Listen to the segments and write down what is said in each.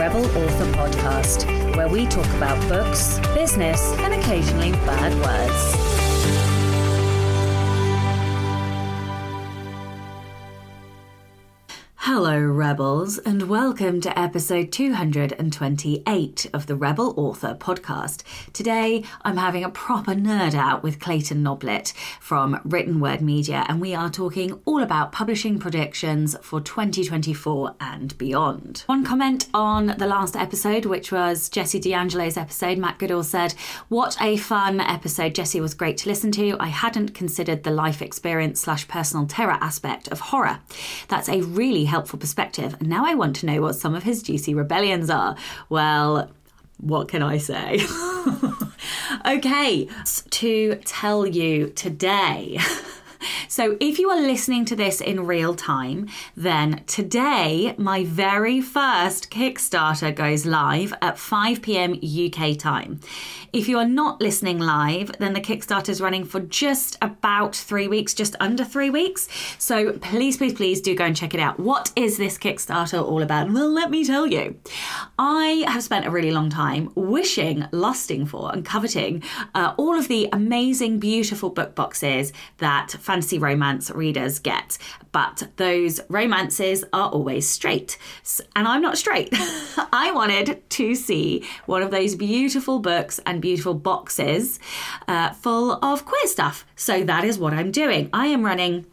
Rebel Author Podcast, where we talk about books, business, and occasionally bad words. Hello, Rebels, and welcome to episode 228 of the Rebel Author podcast. Today, I'm having a proper nerd out with Clayton Noblit from Written Word Media, and we are talking all about publishing predictions for 2024 and beyond. One comment on the last episode, which was Jessie D'Angelo's episode, Matt Goodall said, What a fun episode. Jesse was great to listen to. I hadn't considered the life experience slash personal terror aspect of horror. That's a really helpful perspective. And now I want to know what some of his juicy rebellions are. Well, what can I say? okay, to tell you today. So, if you are listening to this in real time, then today my very first Kickstarter goes live at 5 pm UK time. If you are not listening live, then the Kickstarter is running for just about three weeks, just under three weeks. So, please, please, please do go and check it out. What is this Kickstarter all about? Well, let me tell you. I have spent a really long time wishing, lusting for, and coveting uh, all of the amazing, beautiful book boxes that fantasy romance readers get. But those romances are always straight. And I'm not straight. I wanted to see one of those beautiful books and beautiful boxes uh, full of queer stuff. So that is what I'm doing. I am running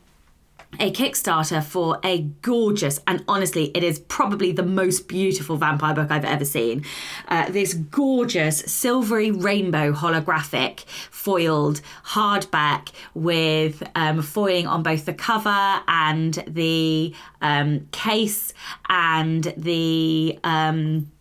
a Kickstarter for a gorgeous, and honestly, it is probably the most beautiful vampire book I've ever seen. Uh, this gorgeous silvery rainbow holographic foiled hardback with um, foiling on both the cover and the um, case and the. Um,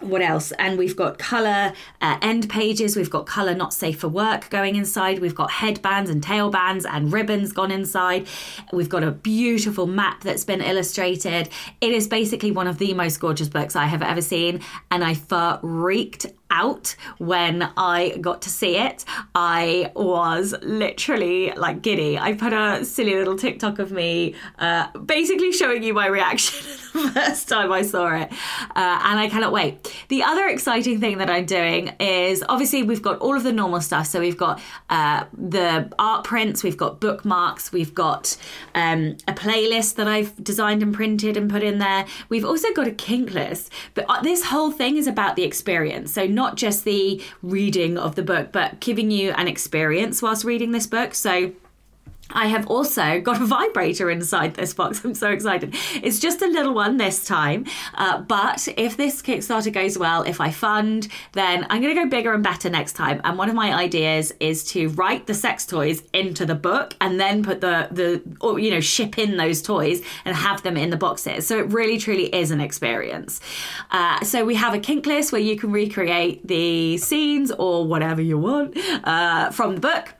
what else? And we've got colour uh, end pages, we've got colour not safe for work going inside, we've got headbands and tailbands and ribbons gone inside, we've got a beautiful map that's been illustrated. It is basically one of the most gorgeous books I have ever seen, and I freaked out when I got to see it. I was literally like giddy. I put a silly little TikTok of me uh, basically showing you my reaction the first time I saw it. Uh, and I cannot wait. The other exciting thing that I'm doing is obviously we've got all of the normal stuff. So we've got uh, the art prints, we've got bookmarks, we've got um, a playlist that I've designed and printed and put in there. We've also got a kink list. But uh, this whole thing is about the experience. So not just the reading of the book, but giving you an experience whilst reading this book. So I have also got a vibrator inside this box. I'm so excited. It's just a little one this time. Uh, but if this Kickstarter goes well, if I fund, then I'm going to go bigger and better next time. And one of my ideas is to write the sex toys into the book and then put the, the or, you know, ship in those toys and have them in the boxes. So it really, truly is an experience. Uh, so we have a kink list where you can recreate the scenes or whatever you want uh, from the book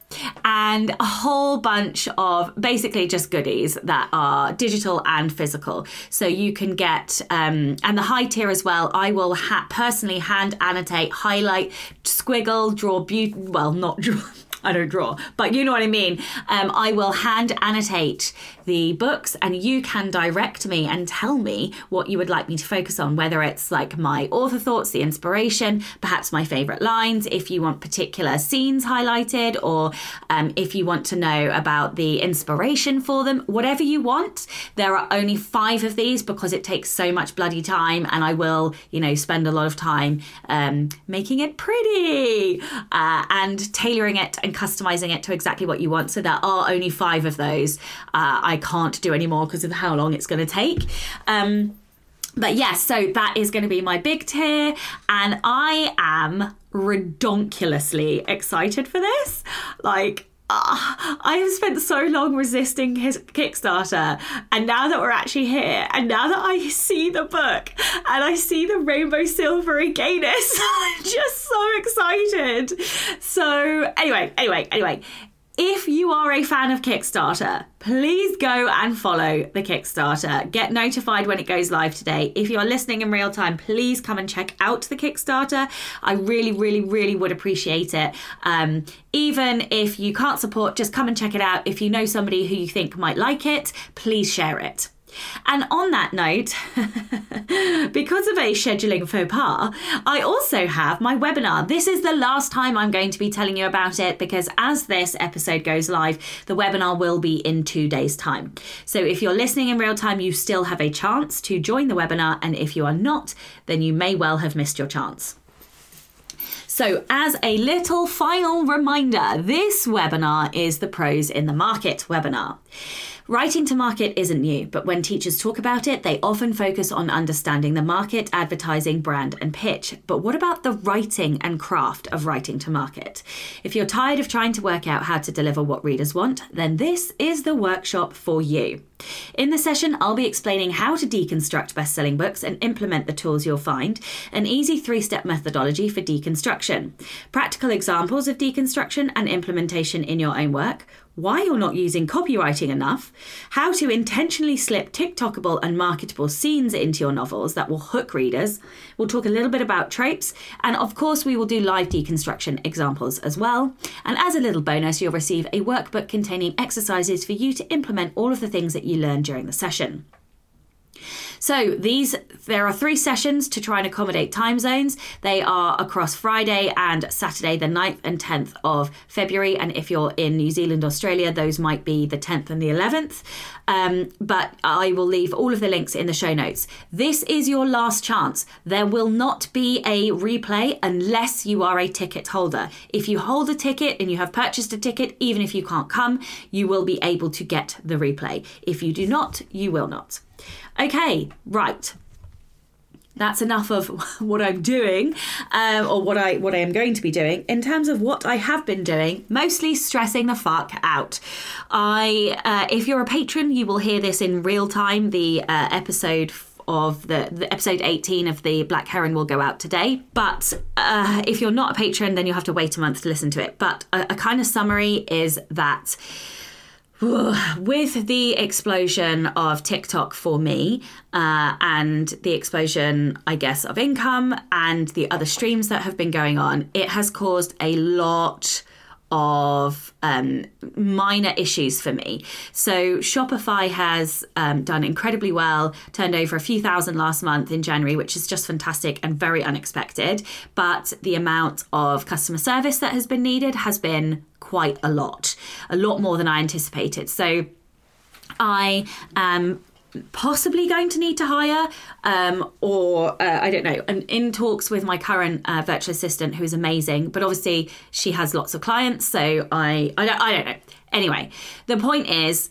and a whole bunch of basically just goodies that are digital and physical. So you can get, um, and the high tier as well, I will ha- personally hand annotate, highlight, squiggle, draw, be- well, not draw. I don't draw, but you know what I mean. Um, I will hand annotate the books and you can direct me and tell me what you would like me to focus on, whether it's like my author thoughts, the inspiration, perhaps my favourite lines, if you want particular scenes highlighted, or um, if you want to know about the inspiration for them, whatever you want. There are only five of these because it takes so much bloody time, and I will, you know, spend a lot of time um, making it pretty uh, and tailoring it and customizing it to exactly what you want. So there are only five of those. Uh, I can't do anymore because of how long it's going to take. Um, but yes, so that is going to be my big tier, and I am redonkulously excited for this. Like, uh, I have spent so long resisting his Kickstarter, and now that we're actually here, and now that I see the book and I see the rainbow silvery gayness, I'm just so excited. So, anyway, anyway, anyway, if you are a fan of Kickstarter, please go and follow the Kickstarter. Get notified when it goes live today. If you are listening in real time, please come and check out the Kickstarter. I really, really, really would appreciate it. Um, even if you can't support, just come and check it out. If you know somebody who you think might like it, please share it. And on that note, because of a scheduling faux pas, I also have my webinar. This is the last time I'm going to be telling you about it because as this episode goes live, the webinar will be in two days' time. So if you're listening in real time, you still have a chance to join the webinar. And if you are not, then you may well have missed your chance. So, as a little final reminder, this webinar is the Prose in the Market webinar. Writing to market isn't new, but when teachers talk about it, they often focus on understanding the market, advertising, brand, and pitch. But what about the writing and craft of writing to market? If you're tired of trying to work out how to deliver what readers want, then this is the workshop for you. In the session, I'll be explaining how to deconstruct best selling books and implement the tools you'll find, an easy three step methodology for deconstruction, practical examples of deconstruction and implementation in your own work, why you're not using copywriting enough, how to intentionally slip TikTokable and marketable scenes into your novels that will hook readers. We'll talk a little bit about tropes, and of course, we will do live deconstruction examples as well. And as a little bonus, you'll receive a workbook containing exercises for you to implement all of the things that you learn during the session. So these there are three sessions to try and accommodate time zones. They are across Friday and Saturday, the 9th and 10th of February. And if you're in New Zealand, Australia, those might be the 10th and the 11th. Um, but I will leave all of the links in the show notes. This is your last chance. There will not be a replay unless you are a ticket holder. If you hold a ticket and you have purchased a ticket, even if you can't come, you will be able to get the replay. If you do not, you will not. Okay, right that's enough of what I'm doing um, or what I what I am going to be doing in terms of what I have been doing mostly stressing the fuck out I uh, if you're a patron you will hear this in real time the uh, episode of the, the, episode 18 of the Black Heron will go out today. But uh, if you're not a patron, then you'll have to wait a month to listen to it. But a, a kind of summary is that with the explosion of TikTok for me uh, and the explosion, I guess, of income and the other streams that have been going on, it has caused a lot of um, minor issues for me. So Shopify has um, done incredibly well, turned over a few thousand last month in January, which is just fantastic and very unexpected. But the amount of customer service that has been needed has been quite a lot, a lot more than I anticipated. So I am possibly going to need to hire, um, or uh, I don't know. I'm in talks with my current uh, virtual assistant, who is amazing, but obviously she has lots of clients, so I I don't, I don't know. Anyway, the point is.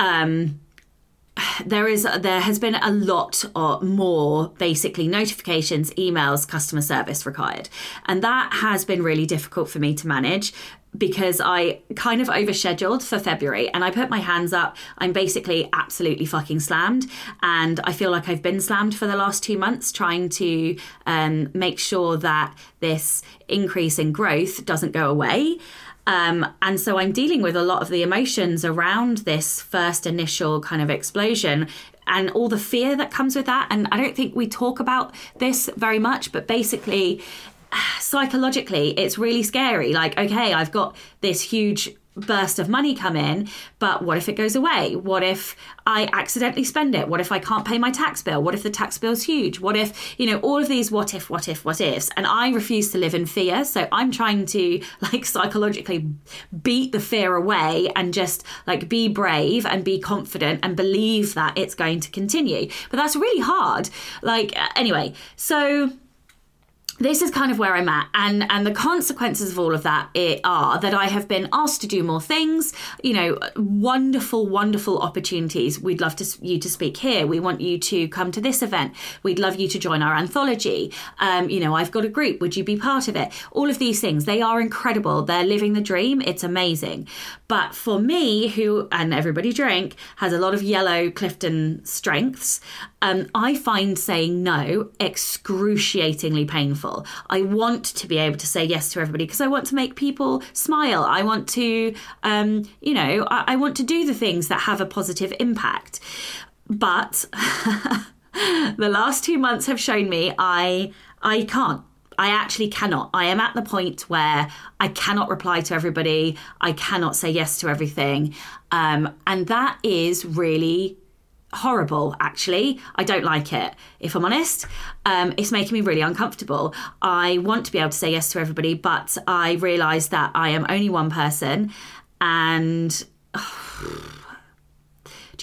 Um, there is there has been a lot or more basically notifications emails customer service required and that has been really difficult for me to manage because I kind of overscheduled for February and I put my hands up. I'm basically absolutely fucking slammed. And I feel like I've been slammed for the last two months trying to um, make sure that this increase in growth doesn't go away. Um, and so I'm dealing with a lot of the emotions around this first initial kind of explosion and all the fear that comes with that. And I don't think we talk about this very much, but basically, psychologically, it's really scary. Like, okay, I've got this huge burst of money come in, but what if it goes away? What if I accidentally spend it? What if I can't pay my tax bill? What if the tax bill's huge? What if, you know, all of these what if, what if, what ifs? And I refuse to live in fear. So I'm trying to like psychologically beat the fear away and just like be brave and be confident and believe that it's going to continue. But that's really hard. Like, uh, anyway, so this is kind of where I'm at, and and the consequences of all of that are that I have been asked to do more things. You know, wonderful, wonderful opportunities. We'd love to you to speak here. We want you to come to this event. We'd love you to join our anthology. Um, you know, I've got a group. Would you be part of it? All of these things, they are incredible. They're living the dream. It's amazing. But for me, who and everybody drink has a lot of yellow Clifton strengths, um, I find saying no excruciatingly painful. I want to be able to say yes to everybody because I want to make people smile. I want to, um, you know, I, I want to do the things that have a positive impact. But the last two months have shown me I I can't. I actually cannot. I am at the point where I cannot reply to everybody. I cannot say yes to everything. Um, and that is really horrible, actually. I don't like it, if I'm honest. Um, it's making me really uncomfortable. I want to be able to say yes to everybody, but I realise that I am only one person and.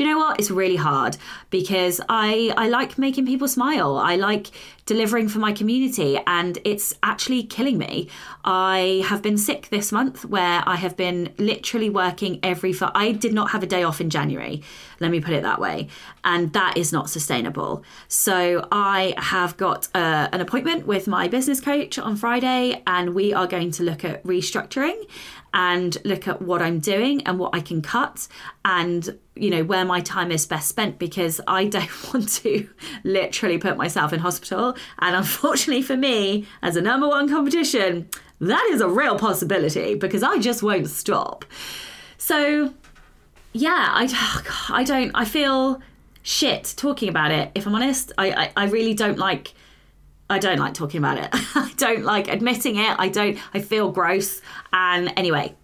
you know what? It's really hard because I I like making people smile. I like delivering for my community and it's actually killing me. I have been sick this month where I have been literally working every I did not have a day off in January. Let me put it that way. And that is not sustainable. So I have got uh, an appointment with my business coach on Friday and we are going to look at restructuring and look at what I'm doing and what I can cut and you know where my time is best spent because I don't want to literally put myself in hospital and unfortunately for me as a number one competition that is a real possibility because I just won't stop. So yeah, I oh I don't I feel shit talking about it if I'm honest. I I, I really don't like I don't like talking about it. I don't like admitting it. I don't, I feel gross. And anyway,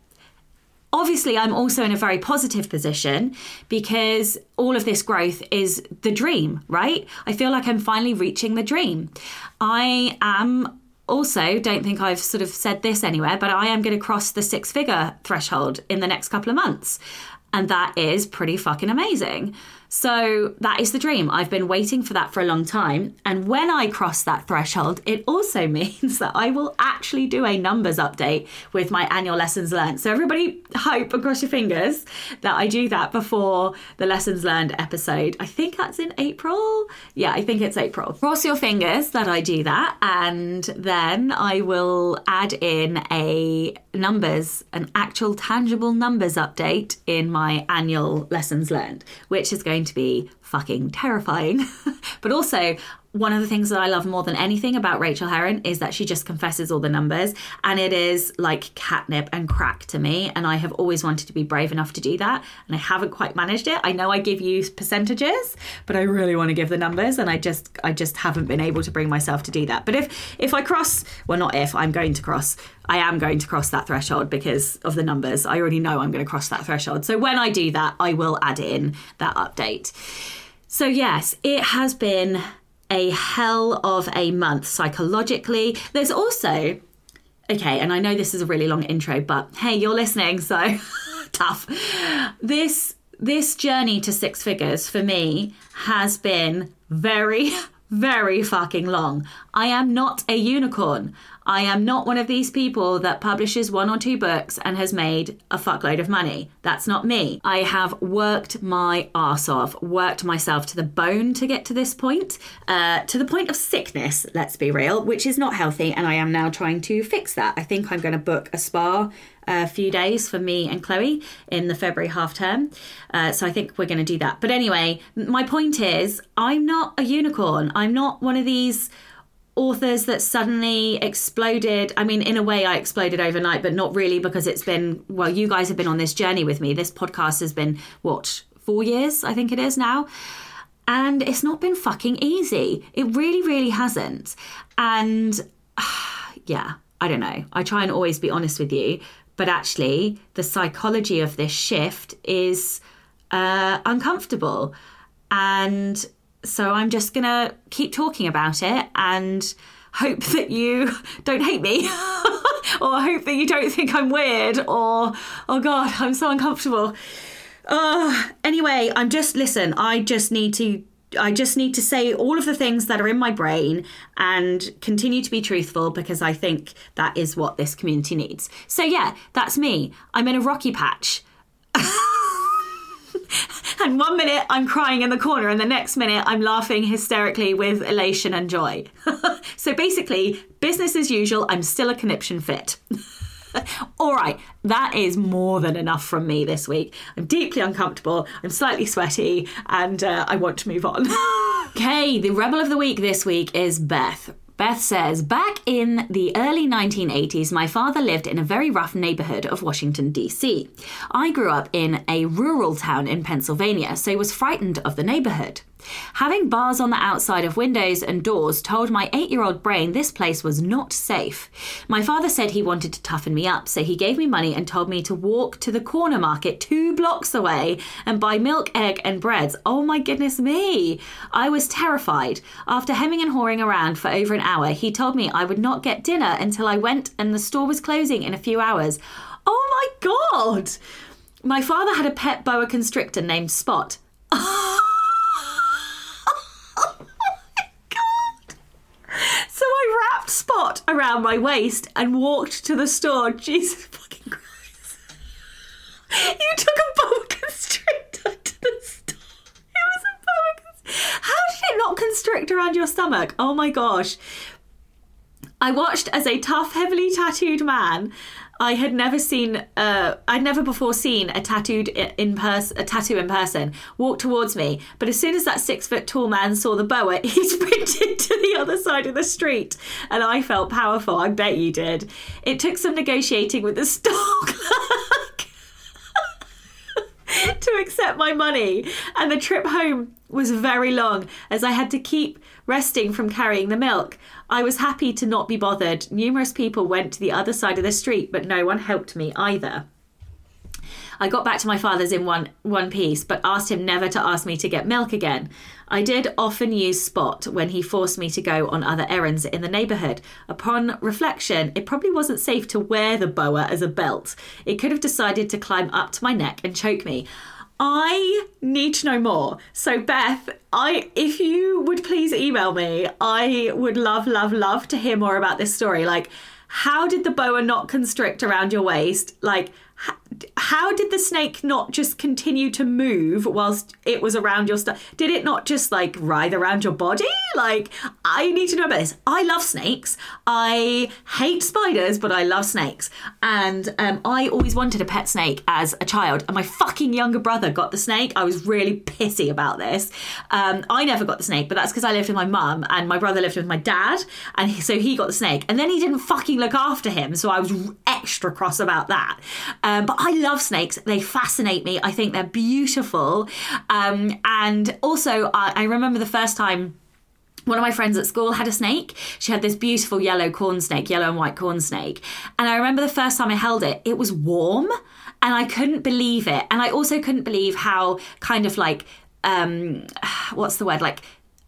obviously, I'm also in a very positive position because all of this growth is the dream, right? I feel like I'm finally reaching the dream. I am also don't think I've sort of said this anywhere, but I am going to cross the six figure threshold in the next couple of months. And that is pretty fucking amazing. So that is the dream. I've been waiting for that for a long time. And when I cross that threshold, it also means that I will actually do a numbers update with my annual lessons learned. So everybody hope and cross your fingers that I do that before the lessons learned episode. I think that's in April. Yeah, I think it's April. Cross your fingers that I do that. And then I will add in a numbers, an actual tangible numbers update in my annual lessons learned, which is going to be fucking terrifying. but also, one of the things that I love more than anything about Rachael Herron is that she just confesses all the numbers and it is like catnip and crack to me. And I have always wanted to be brave enough to do that. And I haven't quite managed it. I know I give you percentages, but I really want to give the numbers and I just I just haven't been able to bring myself to do that. But if if I cross well not if, I'm going to cross I am going to cross that threshold because of the numbers. I already know I'm going to cross that threshold. So when I do that, I will add in that update. So, yes, it has been a hell of a month psychologically. There's also, okay, and I know this is a really long intro, but hey, you're listening, so tough. This this journey to six figures for me has been very very fucking long. I am not a unicorn. I am not one of these people that publishes one or two books and has made a fuckload of money. That's not me. I have worked my ass off, worked myself to the bone to get to this point, uh, to the point of sickness, let's be real, which is not healthy. And I am now trying to fix that. I think I'm going to book a spa a few days for me and Chloe in the February half term. Uh, so I think we're going to do that. But anyway, my point is, I'm not a unicorn. I'm not one of these authors that suddenly exploded. I mean, in a way, I exploded overnight, but not really because it's been, well, you guys have been on this journey with me. This podcast has been, what, four years, I think it is now. And it's not been fucking easy. It really, really hasn't. And yeah, I don't know. I try and always be honest with you, but actually, the psychology of this shift is uh, uncomfortable. And so I'm just going to keep talking about it and hope that you don't hate me or hope that you don't think I'm weird or, oh God, I'm so uncomfortable. Uh, anyway, I'm just, listen, I just need to. I just need to say all of the things that are in my brain and continue to be truthful because I think that is what this community needs. So, yeah, that's me. I'm in a rocky patch. and one minute I'm crying in the corner, and the next minute I'm laughing hysterically with elation and joy. so basically, business as usual, I'm still a conniption fit. All right, that is more than enough from me this week. I'm deeply uncomfortable, I'm slightly sweaty, and uh, I want to move on. okay, the rebel of the week this week is Beth. Beth says, Back in the early 1980s, my father lived in a very rough neighborhood of Washington, D.C. I grew up in a rural town in Pennsylvania, so was frightened of the neighborhood. Having bars on the outside of windows and doors told my eight year old brain this place was not safe. My father said he wanted to toughen me up, so he gave me money and told me to walk to the corner market two blocks away and buy milk, egg, and breads. Oh my goodness me! I was terrified. After hemming and hawing around for over an hour, he told me I would not get dinner until I went and the store was closing in a few hours. Oh my god! My father had a pet boa constrictor named Spot. So I wrapped Spot around my waist and walked to the store. Jesus fucking Christ. You took a boa constrictor to the store. It was a boa constrictor. How did it not constrict around your stomach? Oh my gosh. I watched as a tough, heavily tattooed man. I had never seen, uh, I'd never before seen a tattooed in person, a tattoo in person, walk towards me. But as soon as that six foot tall man saw the boa, he sprinted to the other side of the street, and I felt powerful. I bet you did. It took some negotiating with the store clerk to accept my money, and the trip home was very long as I had to keep resting from carrying the milk. I was happy to not be bothered. Numerous people went to the other side of the street, but no one helped me either. I got back to my father's in one one piece, but asked him never to ask me to get milk again. I did often use Spot when he forced me to go on other errands in the neighbourhood. Upon reflection, it probably wasn't safe to wear the boa as a belt. It could have decided to climb up to my neck and choke me. I need to know more. So Beth, I if you would please email me, I would love love love to hear more about this story. Like how did the boa not constrict around your waist? Like how did the snake not just continue to move whilst it was around your stuff? Did it not just like writhe around your body? Like, I need to know about this. I love snakes. I hate spiders, but I love snakes. And um, I always wanted a pet snake as a child. And my fucking younger brother got the snake. I was really pissy about this. Um, I never got the snake, but that's because I lived with my mum and my brother lived with my dad. And so he got the snake. And then he didn't fucking look after him. So I was extra cross about that. Um, but I love snakes. They fascinate me. I think they're beautiful. Um, and also, I, I remember the first time one of my friends at school had a snake. She had this beautiful yellow corn snake, yellow and white corn snake. And I remember the first time I held it, it was warm and I couldn't believe it. And I also couldn't believe how kind of like, um, what's the word? Like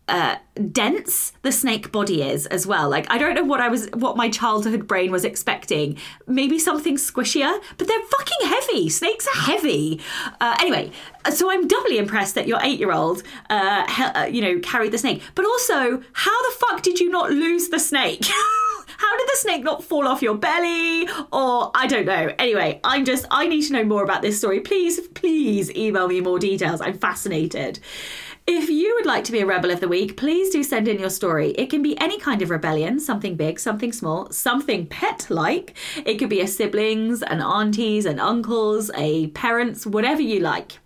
uh, dense the snake body is as well. Like I don't know what I was, what my childhood brain was expecting. Maybe something squishier, but they're fucking heavy. Snakes are heavy. Uh, anyway, so I'm doubly impressed that your eight-year-old, uh, he- uh, you know, carried the snake. But also, how the fuck did you not lose the snake? How did the snake not fall off your belly? Or I don't know. Anyway, I'm just, I need to know more about this story. Please, please email me more details. I'm fascinated. If you would like to be a Rebel of the Week, please do send in your story. It can be any kind of rebellion, something big, something small, something pet like. It could be a siblings, an aunties, an uncles, a parents, whatever you like.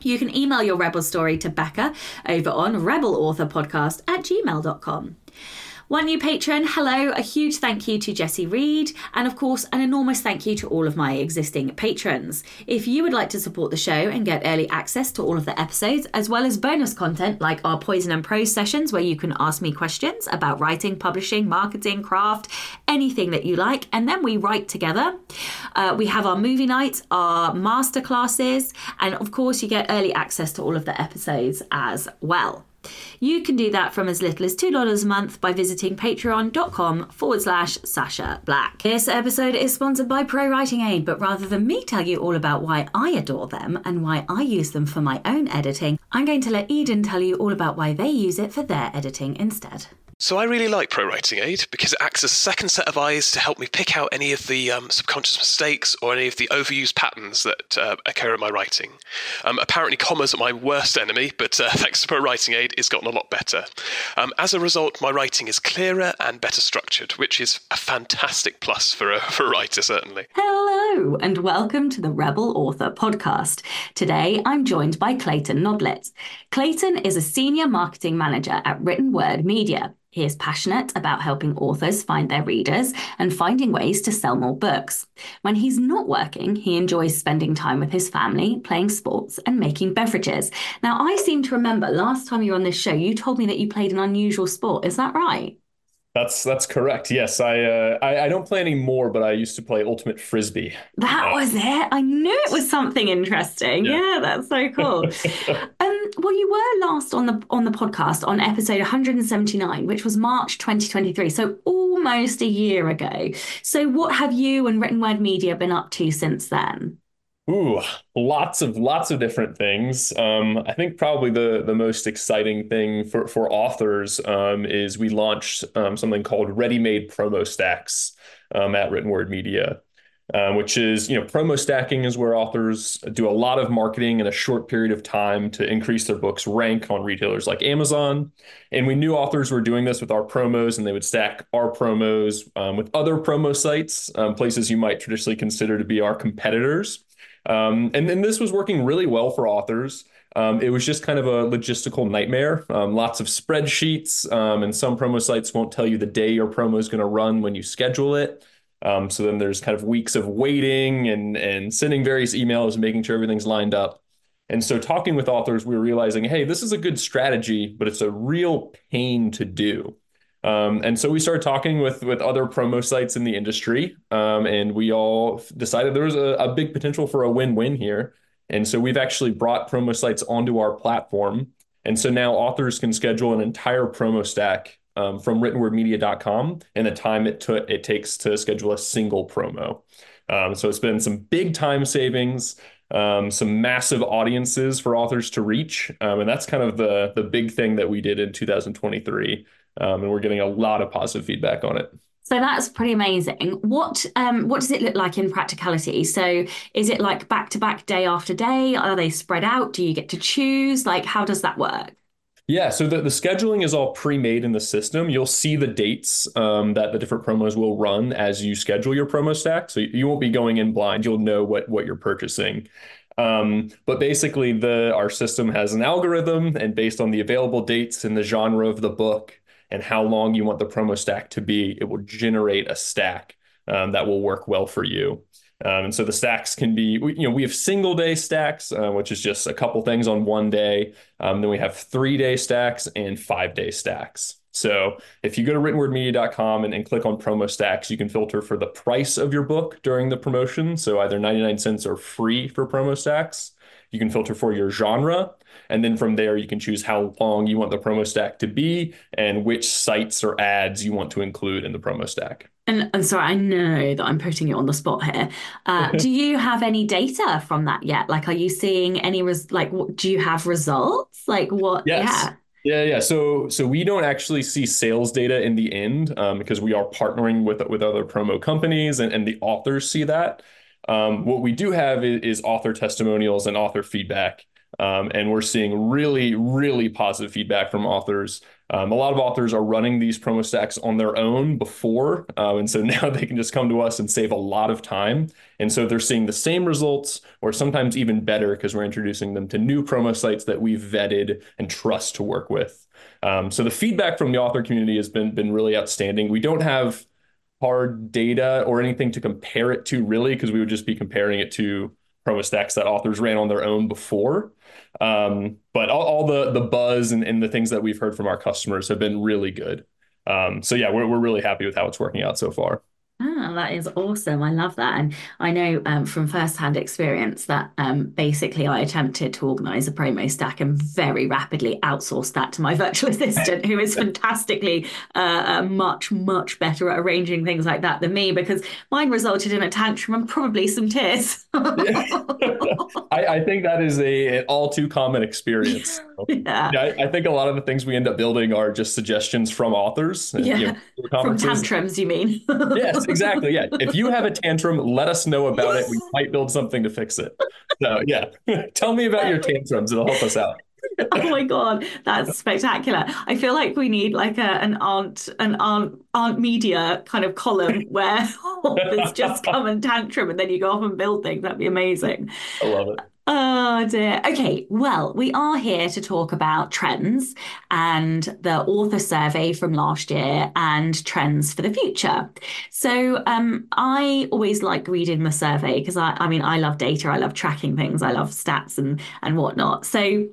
You can email your Rebel story to Becca over on rebelauthorpodcast at gmail.com. One new patron, hello, a huge thank you to Jessie Reed, and of course, an enormous thank you to all of my existing patrons. If you would like to support the show and get early access to all of the episodes, as well as bonus content like our Poison and Prose sessions, where you can ask me questions about writing, publishing, marketing, craft, anything that you like, and then we write together. Uh, we have our movie nights, our master classes, and of course, you get early access to all of the episodes as well. You can do that from as little as $2 a month by visiting patreon.com forward slash Sacha Black. This episode is sponsored by Pro Writing Aid, but rather than me tell you all about why I adore them and why I use them for my own editing, I'm going to let Eden tell you all about why they use it for their editing instead. So I really like Pro Writing Aid because it acts as a second set of eyes to help me pick out any of the um, subconscious mistakes or any of the overused patterns that uh, occur in my writing. Um, apparently, commas are my worst enemy, but uh, thanks to Pro Writing Aid, it's gotten a lot better. Um, as a result, my writing is clearer and better structured, which is a fantastic plus for a, for a writer, certainly. Hello, and welcome to the Rebel Author podcast. Today, I'm joined by Clayton Noblit. Clayton is a senior marketing manager at Written Word Media. He is passionate about helping authors find their readers and finding ways to sell more books. When he's not working, he enjoys spending time with his family, playing sports, and making beverages. Now, I seem to remember last time you were on this show, you told me that you played an unusual sport. Is that right? That's that's correct. Yes, I, uh, I, I don't play anymore, but I used to play ultimate frisbee. That uh, was it. I knew it was something interesting. Yeah, yeah that's so cool. were last on the on the podcast on episode 179, which was March 2023, so almost a year ago. So, what have you and Written Word Media been up to since then? Ooh, lots of lots of different things. Um, I think probably the the most exciting thing for for authors um, is we launched um, something called Ready Made Promo Stacks um, at Written Word Media, which is you know promo stacking is where authors do a lot of marketing in a short period of time to increase their books rank on retailers like Amazon. And we knew authors were doing this with our promos, and they would stack our promos um, with other promo sites, places you might traditionally consider to be our competitors. Um, and then this was working really well for authors. Um, it was just kind of a logistical nightmare. Um, lots of spreadsheets, um, and some promo sites won't tell you the day your promo is going to run when you schedule it. Um, so then there's kind of weeks of waiting and and sending various emails, and making sure everything's lined up. And so talking with authors, we were realizing, hey, this is a good strategy, but it's a real pain to do. Um, and so we started talking with with other promo sites in the industry, um, and we all decided there was a, a big potential for a win win here. And so we've actually brought promo sites onto our platform. And so now authors can schedule an entire promo stack um, from writtenwordmedia.com and the time it took it takes to schedule a single promo. Um, so it's been some big time savings, um, some massive audiences for authors to reach, um, and that's kind of the the big thing that we did in 2023 um, and we're getting a lot of positive feedback on it. So that's pretty amazing. What um, what does it look like in practicality? So is it like back to back, day after day? Are they spread out? Do you get to choose? Like, how does that work? Yeah, so the, the scheduling is all pre-made in the system. You'll see the dates um, that the different promos will run as you schedule your promo stack. So you won't be going in blind. You'll know what what you're purchasing. Um, but basically, the our system has an algorithm, and based on the available dates and the genre of the book, and how long you want the promo stack to be, it will generate a stack um, that will work well for you. Um, and so the stacks can be, you know, we have single day stacks, uh, which is just a couple things on one day. Um, then we have three day stacks and five day stacks. So if you go to writtenwordmedia.com and, and click on promo stacks, you can filter for the price of your book during the promotion. So either 99 cents or free for promo stacks. You can filter for your genre. And then from there, you can choose how long you want the promo stack to be and which sites or ads you want to include in the promo stack. And, and sorry, I know that I'm putting you on the spot here. Uh, do you have any data from that yet? Like, are you seeing any res- like? What, do you have results? Like, what? Yes. Yeah. Yeah, yeah. So, so we don't actually see sales data in the end um, because we are partnering with with other promo companies, and, and the authors see that. Um, what we do have is, is, author testimonials and author feedback. Um, and we're seeing really, really positive feedback from authors. Um, a lot of authors are running these promo stacks on their own before. Uh, and so now they can just come to us and save a lot of time. And so they're seeing the same results or sometimes even better because we're introducing them to new promo sites that we've vetted and trust to work with. Um, so the feedback from the author community has been, been really outstanding. We don't have hard data or anything to compare it to really because we would just be comparing it to promo stacks that authors ran on their own before um, but all, all, the the buzz and, and, the things that we've heard from our customers have been really good. Um, so yeah we're, we're really happy with how it's working out so far Ah, that is awesome. I love that. And I know um, from firsthand experience that um, basically I attempted to organize a promo stack and very rapidly outsourced that to my virtual assistant, who is fantastically uh, uh, much, much better at arranging things like that than me because mine resulted in a tantrum and probably some tears. I, I, think that is a an all too common experience. yeah. yeah I, I, think a lot of the things we end up building are just suggestions from authors. Yeah. You know, from tantrums, you mean? yes, exactly. Yeah. If you have a tantrum, let us know about it. We might build something to fix it. So yeah, tell me about your tantrums. It'll help us out. oh my god, that's spectacular! I feel like we need like a, an aunt an aunt aunt media kind of column where authors just come and tantrum, and then you go off and build things. That'd be amazing. I love it. Oh dear. Okay, well, we are here to talk about trends and the author survey from last year and trends for the future. So, um, I always like reading the survey because I, I mean, I love data, I love tracking things, I love stats and and whatnot. So,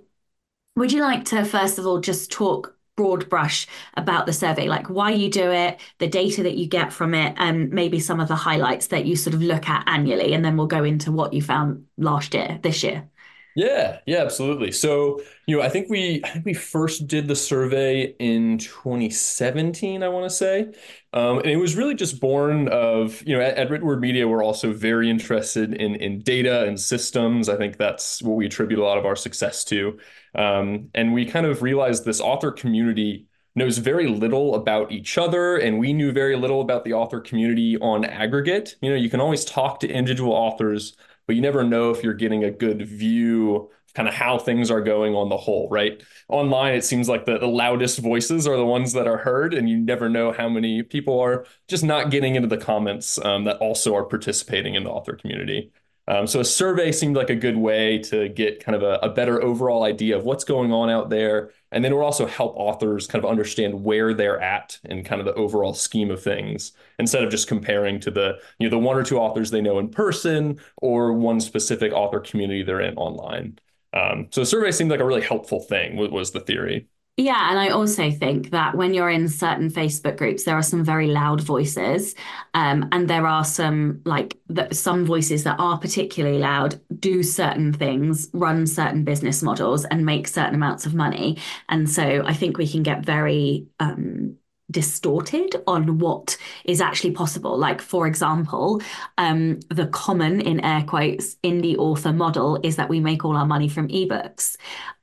would you like to first of all just talk broad brush about the survey, like why you do it, the data that you get from it, and maybe some of the highlights that you sort of look at annually. And then we'll go into what you found last year, this year. Yeah, yeah, absolutely. So, you know, I think we I think we first did the survey in 2017, I want to say. Um, and it was really just born of, you know, at, at Media, we're also very interested in in data and systems. I think that's what we attribute a lot of our success to. Um, and we kind of realized this author community knows very little about each other, and we knew very little about the author community on aggregate. You know, you can always talk to individual authors, but you never know if you're getting a good view kind of how things are going on the whole, right? Online, it seems like the, the loudest voices are the ones that are heard, and you never know how many people are just not getting into the comments um, that also are participating in the author community. Um, so a survey seemed like a good way to get kind of a, a, better overall idea of what's going on out there. And then it will also help authors kind of understand where they're at in kind of the overall scheme of things, instead of just comparing to the, you know, the one or two authors they know in person or one specific author community they're in online. Um, so the survey seemed like a really helpful thing was the theory. Yeah, and I also think that when you're in certain Facebook groups, there are some very loud voices, um, and there are some like that some voices that are particularly loud, do certain things, run certain business models, and make certain amounts of money. And so I think we can get very um, distorted on what is actually possible. Like, for example, um, the common, in air quotes, indie author model is that we make all our money from ebooks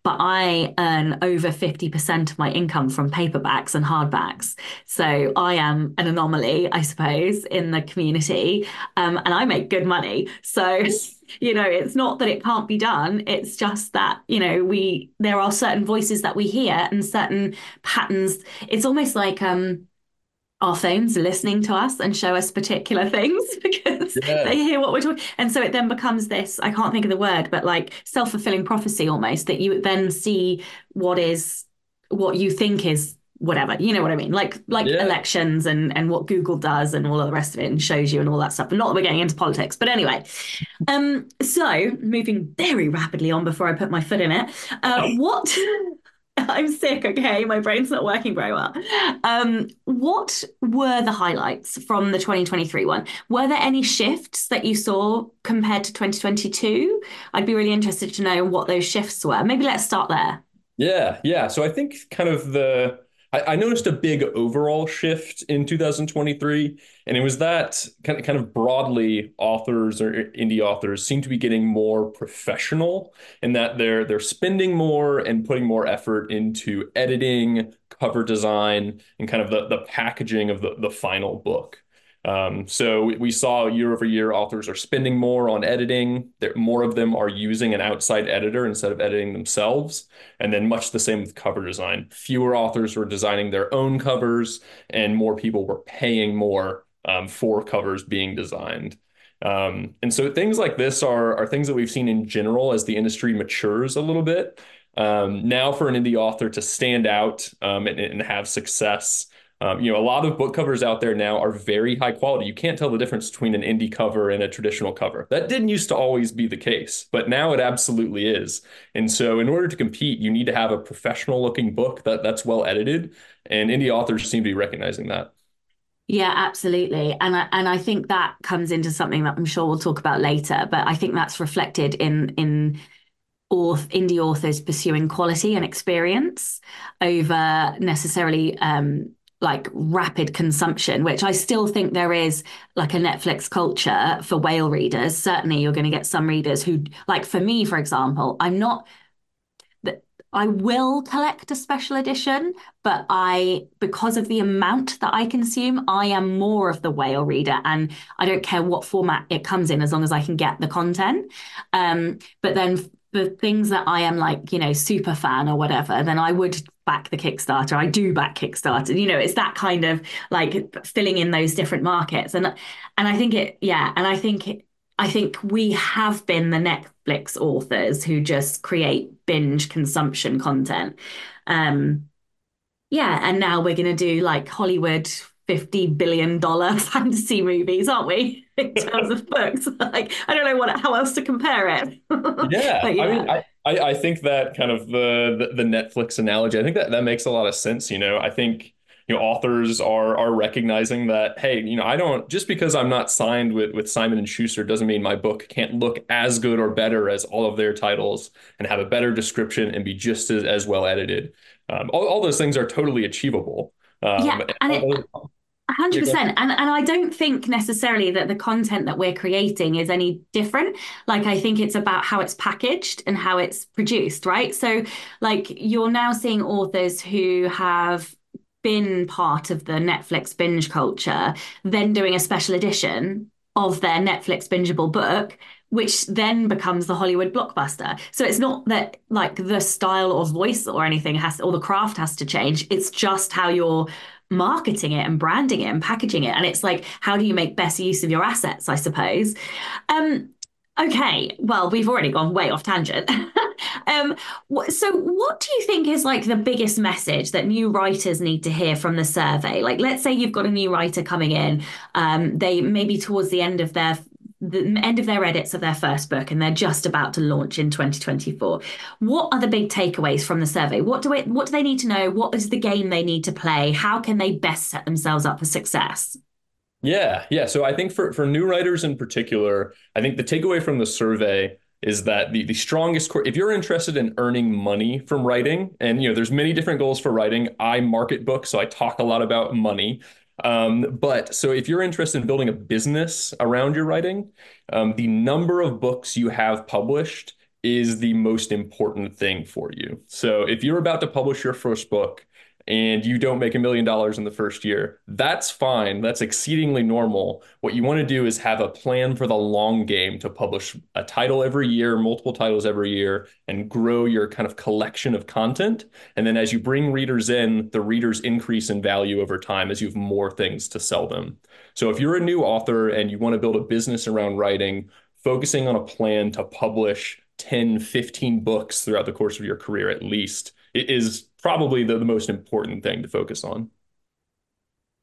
but I earn over 50% of my income from paperbacks and hardbacks. So I am an anomaly, I suppose, in the community. Um, and I make good money. So, you know, it's not that it can't be done. It's just that, you know, we, there are certain voices that we hear and certain patterns. It's almost like, um, our phones listening to us and show us particular things because yeah. they hear what we're talking. And so it then becomes this, I can't think of the word, but like self fulfilling prophecy almost that you then see what is what you think is whatever you know what i mean like like yeah. elections and and what google does and all of the rest of it and shows you and all that stuff but not that we're getting into politics but anyway um so moving very rapidly on before i put my foot in it uh, what I'm sick, okay? My brain's not working very well. Um, what were the highlights from the 2023 one? Were there any shifts that you saw compared to 2022? I'd be really interested to know what those shifts were. Maybe let's start there. Yeah, yeah. So I think kind of the I, noticed a big overall shift in 2023, and it was that kind of, kind of broadly authors or indie authors seem to be getting more professional in that they're they're spending more and putting more effort into editing, cover design, and kind of the, the packaging of the, the final book. Um, so we, saw year over year authors are spending more on editing. There, more of them are using an outside editor instead of editing themselves. And then much the same with cover design. Fewer authors were designing their own covers, and more people were paying more um, for covers being designed. Um, and so things like this are, are things that we've seen in general as the industry matures a little bit. Um, now, for an indie author to stand out um, and, and have success, um, you know, a lot of book covers out there now are very high quality. You can't tell the difference between an indie cover and a traditional cover. That didn't used to always be the case, but now it absolutely is. And so, in order to compete, you need to have a professional looking book that that's well edited, and indie authors seem to be recognizing that. Yeah, absolutely. And I, and I think that comes into something that I'm sure we'll talk about later, but I think that's reflected in in author, indie authors pursuing quality and experience over necessarily um, like rapid consumption, which I still think there is like a Netflix culture for whale readers. Certainly, you're going to get some readers who, like for me, for example, I'm not. That I will collect a special edition, but I, because of the amount that I consume, I am more of the whale reader, and I don't care what format it comes in as long as I can get the content. Um, but then for things that I am like, you know, super fan or whatever, then I would back the Kickstarter. I do back Kickstarter. You know, it's that kind of like filling in those different markets. And and I think it, yeah, and I think it, I think we have been the Netflix authors who just create binge consumption content. Um, yeah, and now we're going to do like Hollywood fifty billion dollar fantasy movies, aren't we? In terms of books, like I don't know what how else to compare it. yeah, yeah, I mean, I, I, I think that kind of the, the the Netflix analogy. I think that that makes a lot of sense. You know, I think you know authors are are recognizing that hey you know i don't just because i'm not signed with with simon and schuster doesn't mean my book can't look as good or better as all of their titles and have a better description and be just as, as well edited um, all, all those things are totally achievable um, yeah and it, hundred percent, and and I don't think necessarily that the content that we're creating is any different. Like I think it's about how it's packaged and how it's produced, right? So, like you're now seeing authors who have been part of the Netflix binge culture, then doing a special edition of their Netflix bingeable book, which then becomes the Hollywood blockbuster. So it's not that like the style or voice or anything has or the craft has to change. It's just how you're marketing it and branding it and packaging it. And it's like, how do you make best use of your assets, I suppose? Um, Okay, well, we've already gone way off tangent. um, so, what do you think is like the biggest message that new writers need to hear from the survey? Like, let's say you've got a new writer coming in, um, they maybe towards the end of their the end of their edits of their first book and they're just about to launch in 2024 what are the big takeaways from the survey? What do it what do they need to know? What is the game they need to play? How can they best set themselves up for success? Yeah, yeah. So I think for for new writers in particular, I think the takeaway from the survey is that the the strongest core if you're interested in earning money from writing and you know there's many different goals for writing. I market books so i talk a lot about money um, but so if you're interested in building a business around your writing um, the number of books you have published is the most important thing for you. So if you're about to publish your first book and you don't make a million dollars in the first year, that's fine. That's exceedingly normal. What you want to do is have a plan for the long game to publish a title every year, multiple titles every year, and grow your kind of collection of content. And then as you bring readers in, the readers increase in value over time as you have more things to sell them. So if you're a new author and you want to build a business around writing, focusing on a plan to publish 10, 15 books throughout the course of your career at least is probably the, the most important thing to focus on.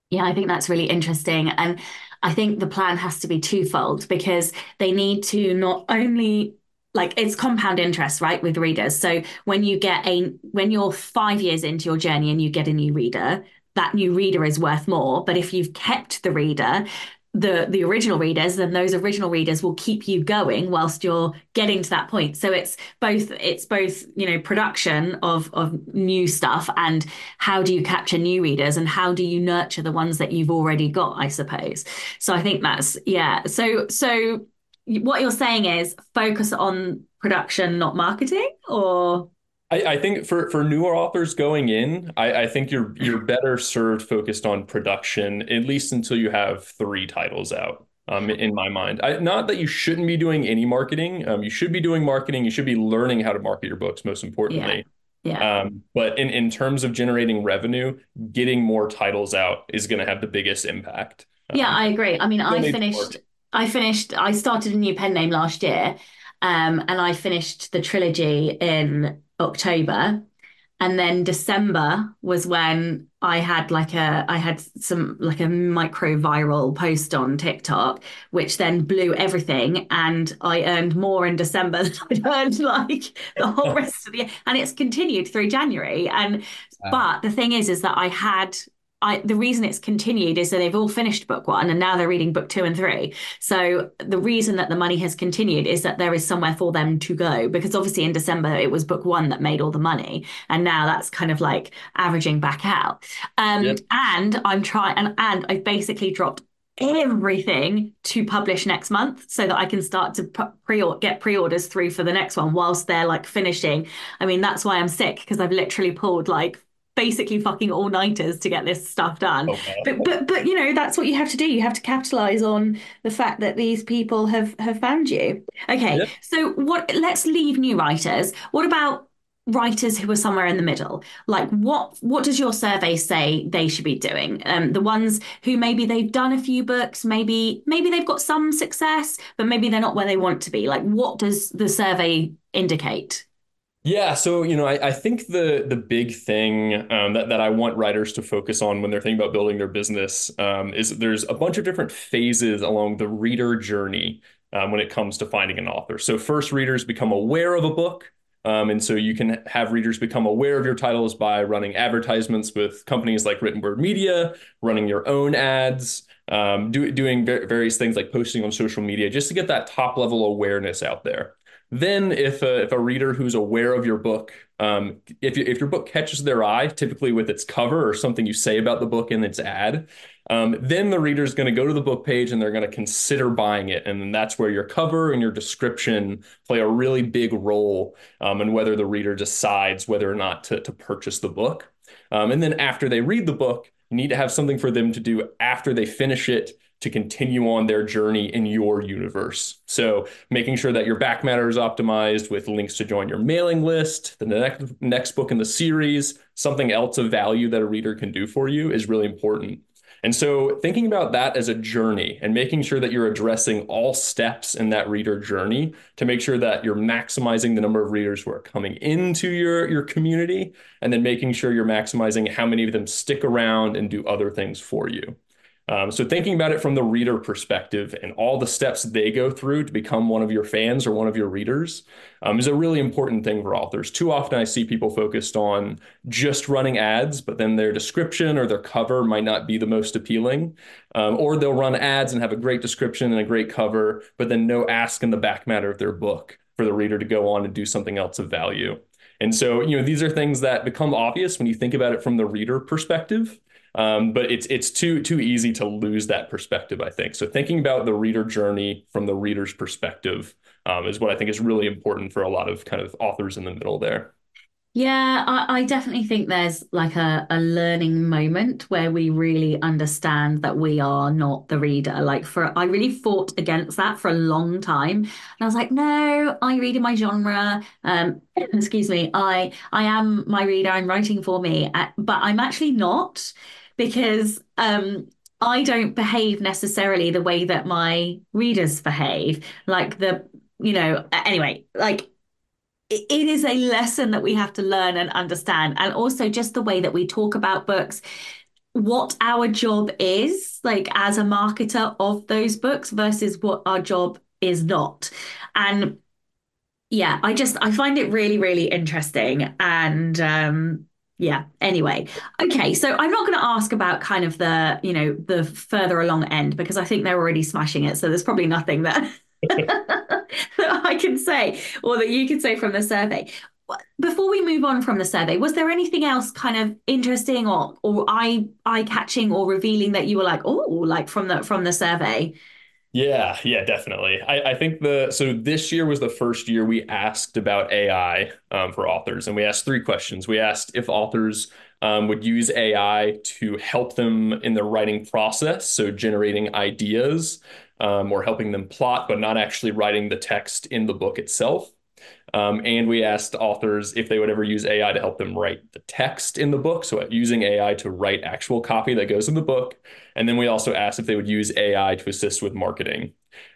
Yeah, I think that's really interesting. And I think the plan has to be twofold because they need to not only like it's compound interest right with readers so when you get a when you're five years into your journey and you get a new reader that new reader is worth more but if you've kept the reader the the original readers then those original readers will keep you going whilst you're getting to that point. So it's both it's both you know production of of new stuff and how do you capture new readers and how do you nurture the ones that you've already got i suppose. So i think that's yeah. So so what you're saying is focus on production not marketing or I, I, think for for newer authors going in, I, I, think you're you're better served focused on production at least until you have three titles out. Um, in my mind, I, not that you shouldn't be doing any marketing. Um, you should be doing marketing. You should be learning how to market your books. Most importantly, yeah. yeah. Um, but in in terms of generating revenue, getting more titles out is going to have the biggest impact. Yeah, um, I agree. I mean, I finished. I finished. I started a new pen name last year, um, and I finished the trilogy in October. And then December was when I had like a I had some like a micro viral post on TikTok, which then blew everything. And I earned more in December than I'd earned like the whole rest of the year. And it's continued through January. And but the thing is, is that I had I, the reason it's continued is that they've all finished book one and now they're reading book two and three. So the reason that the money has continued is that there is somewhere for them to go because obviously in December it was book one that made all the money and now that's kind of like averaging back out. Um, yep. And I'm trying and and I've basically dropped everything to publish next month so that I can start to pre get pre-orders through for the next one whilst they're like finishing. I mean that's why I'm sick because I've literally pulled like basically fucking all nighters to get this stuff done. Okay. But but but you know that's what you have to do. You have to capitalize on the fact that these people have have found you. Okay, Yep. so what? Let's leave new writers. What about writers who are somewhere in the middle? Like what what does your survey say they should be doing? Um, the ones who maybe they've done a few books, maybe maybe they've got some success, but maybe they're not where they want to be. Like what does the survey indicate? Yeah, so you know, I, I think the the big thing um, that that I want writers to focus on when they're thinking about building their business um, is there's a bunch of different phases along the reader journey um, when it comes to finding an author. So first, readers become aware of a book, um, and so you can have readers become aware of your titles by running advertisements with companies like Written Word Media, running your own ads, um, do, doing various things like posting on social media, just to get that top level awareness out there. Then, if a, if a reader who's aware of your book, um, if, you, if your book catches their eye, typically with its cover or something you say about the book in its ad, um, then the reader is going to go to the book page and they're going to consider buying it. And that's where your cover and your description play a really big role um, in whether the reader decides whether or not to, to purchase the book. Um, and then after they read the book, you need to have something for them to do after they finish it to continue on their journey in your universe. So making sure that your back matter is optimized with links to join your mailing list, the next next book in the series, something else of value that a reader can do for you is really important. And so thinking about that as a journey and making sure that you're addressing all steps in that reader journey to make sure that you're maximizing the number of readers who are coming into your, your community and then making sure you're maximizing how many of them stick around and do other things for you. Um, so thinking about it from the reader perspective and all the steps they go through to become one of your fans or one of your readers um, is a really important thing for authors. Too often I see people focused on just running ads, but then their description or their cover might not be the most appealing. Um, or they'll run ads and have a great description and a great cover, but then no ask in the back matter of their book for the reader to go on and do something else of value. And so, you know, these are things that become obvious when you think about it from the reader perspective. Um, but it's it's too too easy to lose that perspective, I think. So thinking about the reader journey from the reader's perspective um, is what I think is really important for a lot of kind of authors in the middle there. Yeah, I, I definitely think there's like a, a learning moment where we really understand that we are not the reader. Like for I really fought against that for a long time. And I was like, no, I read in my genre. Um, excuse me, I I am my reader, I'm writing for me. Uh, but I'm actually not because um I don't behave necessarily the way that my readers behave. Like the, you know, anyway, like it is a lesson that we have to learn and understand. And also just the way that we talk about books, what our job is, like as a marketer of those books versus what our job is not. And yeah, I just I find it really, really interesting. And um yeah, anyway. Okay, so I'm not going to ask about kind of the, you know, the further along end because I think they're already smashing it. So there's probably nothing that that I can say or that you can say from the survey. Before we move on from the survey, was there anything else kind of interesting or or eye eye catching or revealing that you were like, oh, like from the from the survey? Yeah, yeah, definitely. I, I think the so this year was the first year we asked about AI um, for authors, and we asked three questions. We asked if authors um, would use AI to help them in the writing process, so generating ideas um, or helping them plot, but not actually writing the text in the book itself. Um, and we asked authors if they would ever use AI to help them write the text in the book. So using AI to write actual copy that goes in the book. And then we also asked if they would use AI to assist with marketing.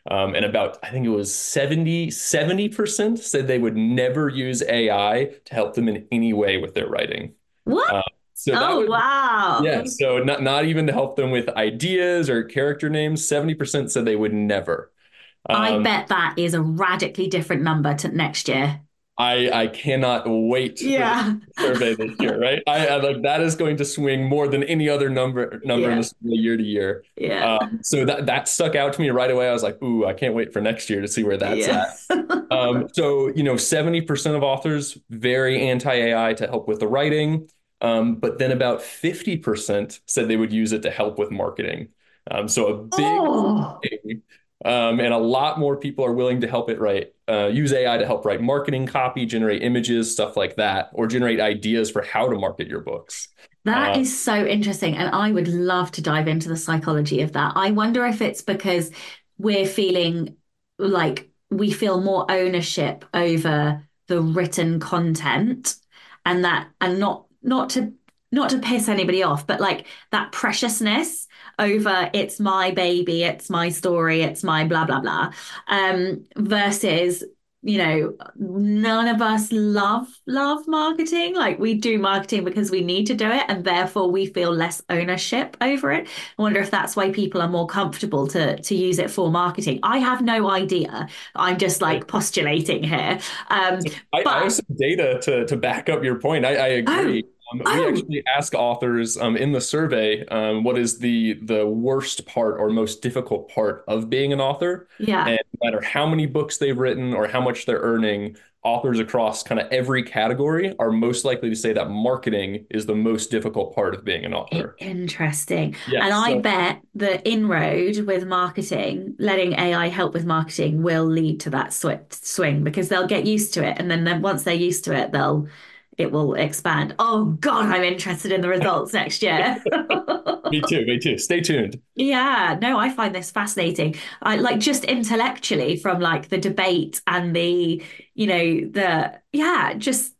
Um, and about, I think it was 70, 70% said they would never use AI to help them in any way with their writing. What? Uh, so oh, was, wow. Yeah. So not, not even to help them with ideas or character names. 70% said they would never. Um, I bet that is a radically different number to next year. I I cannot wait yeah. survey this year, right? I, I, like that is going to swing more than any other number number yeah. in the year to year. Yeah. Um, so that that stuck out to me right away. I was like, ooh, I can't wait for next year to see where that's at. um, so you know, seventy percent of authors very anti AI to help with the writing, um, but then about fifty percent said they would use it to help with marketing. Um, so a big oh. um, and a lot more people are willing to help it write uh, use AI to help write marketing copy, generate images, stuff like that, or generate ideas for how to market your books. That uh, is so interesting. And I would love to dive into the psychology of that. I wonder if it's because we're feeling like we feel more ownership over the written content and that and not not to not to piss anybody off but like that preciousness over it's my baby it's my story it's my blah blah blah um versus you know, none of us love love marketing. Like we do marketing because we need to do it, and therefore we feel less ownership over it. I wonder if that's why people are more comfortable to to use it for marketing. I have no idea. I'm just like postulating here. Um, I, but... I have some data to to back up your point. I, I agree. Oh. Um, oh. We actually ask authors um, in the survey um, what is the the worst part or most difficult part of being an author. Yeah. And no matter how many books they've written or how much they're earning, authors across kind of every category are most likely to say that marketing is the most difficult part of being an author. Interesting. Yes, and I so. bet the inroad with marketing, letting AI help with marketing, will lead to that sw- swing because they'll get used to it, and then, then once they're used to it, they'll it will expand. Oh God, I'm interested in the results next year. me too. Me too. Stay tuned. Yeah. No, I find this fascinating. I like just intellectually from like the debate and the, you know, the yeah, just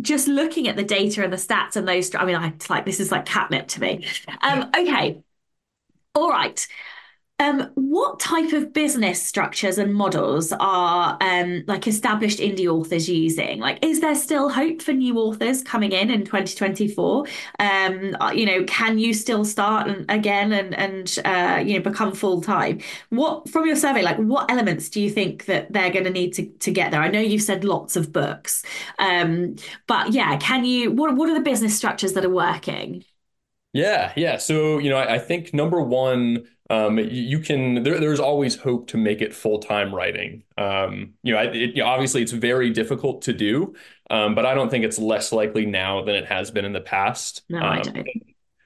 just looking at the data and the stats and those. I mean, I like this is like catnip to me. Um. Okay. All right. Um, what type of business structures and models are um, like established indie authors using? Like, is there still hope for new authors coming in in 2024? Um, uh, you know, can you still start and, again and and uh, you know become full time? What from your survey, like what elements do you think that they're going to need to to get there? I know you've said lots of books, um, but yeah, can you? What what are the business structures that are working? Yeah, yeah. So you know, I, I think number one um, you can there, there's always hope to make it full-time writing. Um, you know, it, obviously it's very difficult to do um, but i don't think it's less likely now than it has been in the past. No i um, don't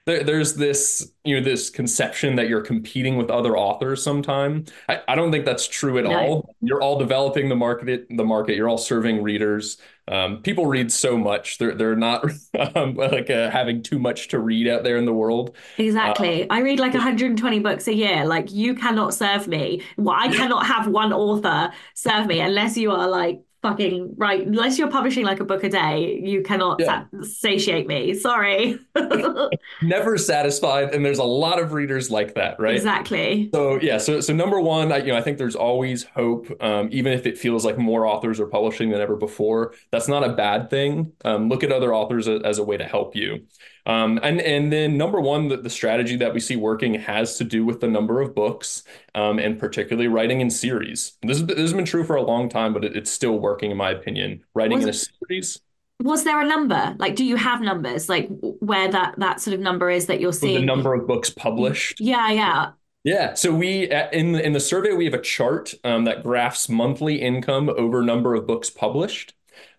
there, there's this you know this conception that you're competing with other authors sometime. I, I don't think that's true at no. all you're all developing the market the market. You're all serving readers. Um, people read so much. They're they're not um, like uh, having too much to read out there in the world. Exactly. Uh, i read like 120 books a year. Like you cannot serve me. Well i cannot have one author serve me unless you are like fucking right. Unless you're publishing like a book a day, you cannot yeah. satiate me. Sorry. Never satisfied, and there's a lot of readers like that, right? Exactly. So yeah, so so number one, I, you know, I think there's always hope, um, even if it feels like more authors are publishing than ever before. That's not a bad thing. Um, look at other authors as, as a way to help you. Um, and and then number one, the, the strategy that we see working has to do with the number of books, um, and particularly writing in series. This, is, this has been true for a long time, but it, it's still working in my opinion. Writing was in a series. Was there a number? Like, do you have numbers like where that that sort of number is that you're seeing? the number of books published. Yeah, yeah. Yeah, so we in in the survey we have a chart um, that graphs monthly income over number of books published.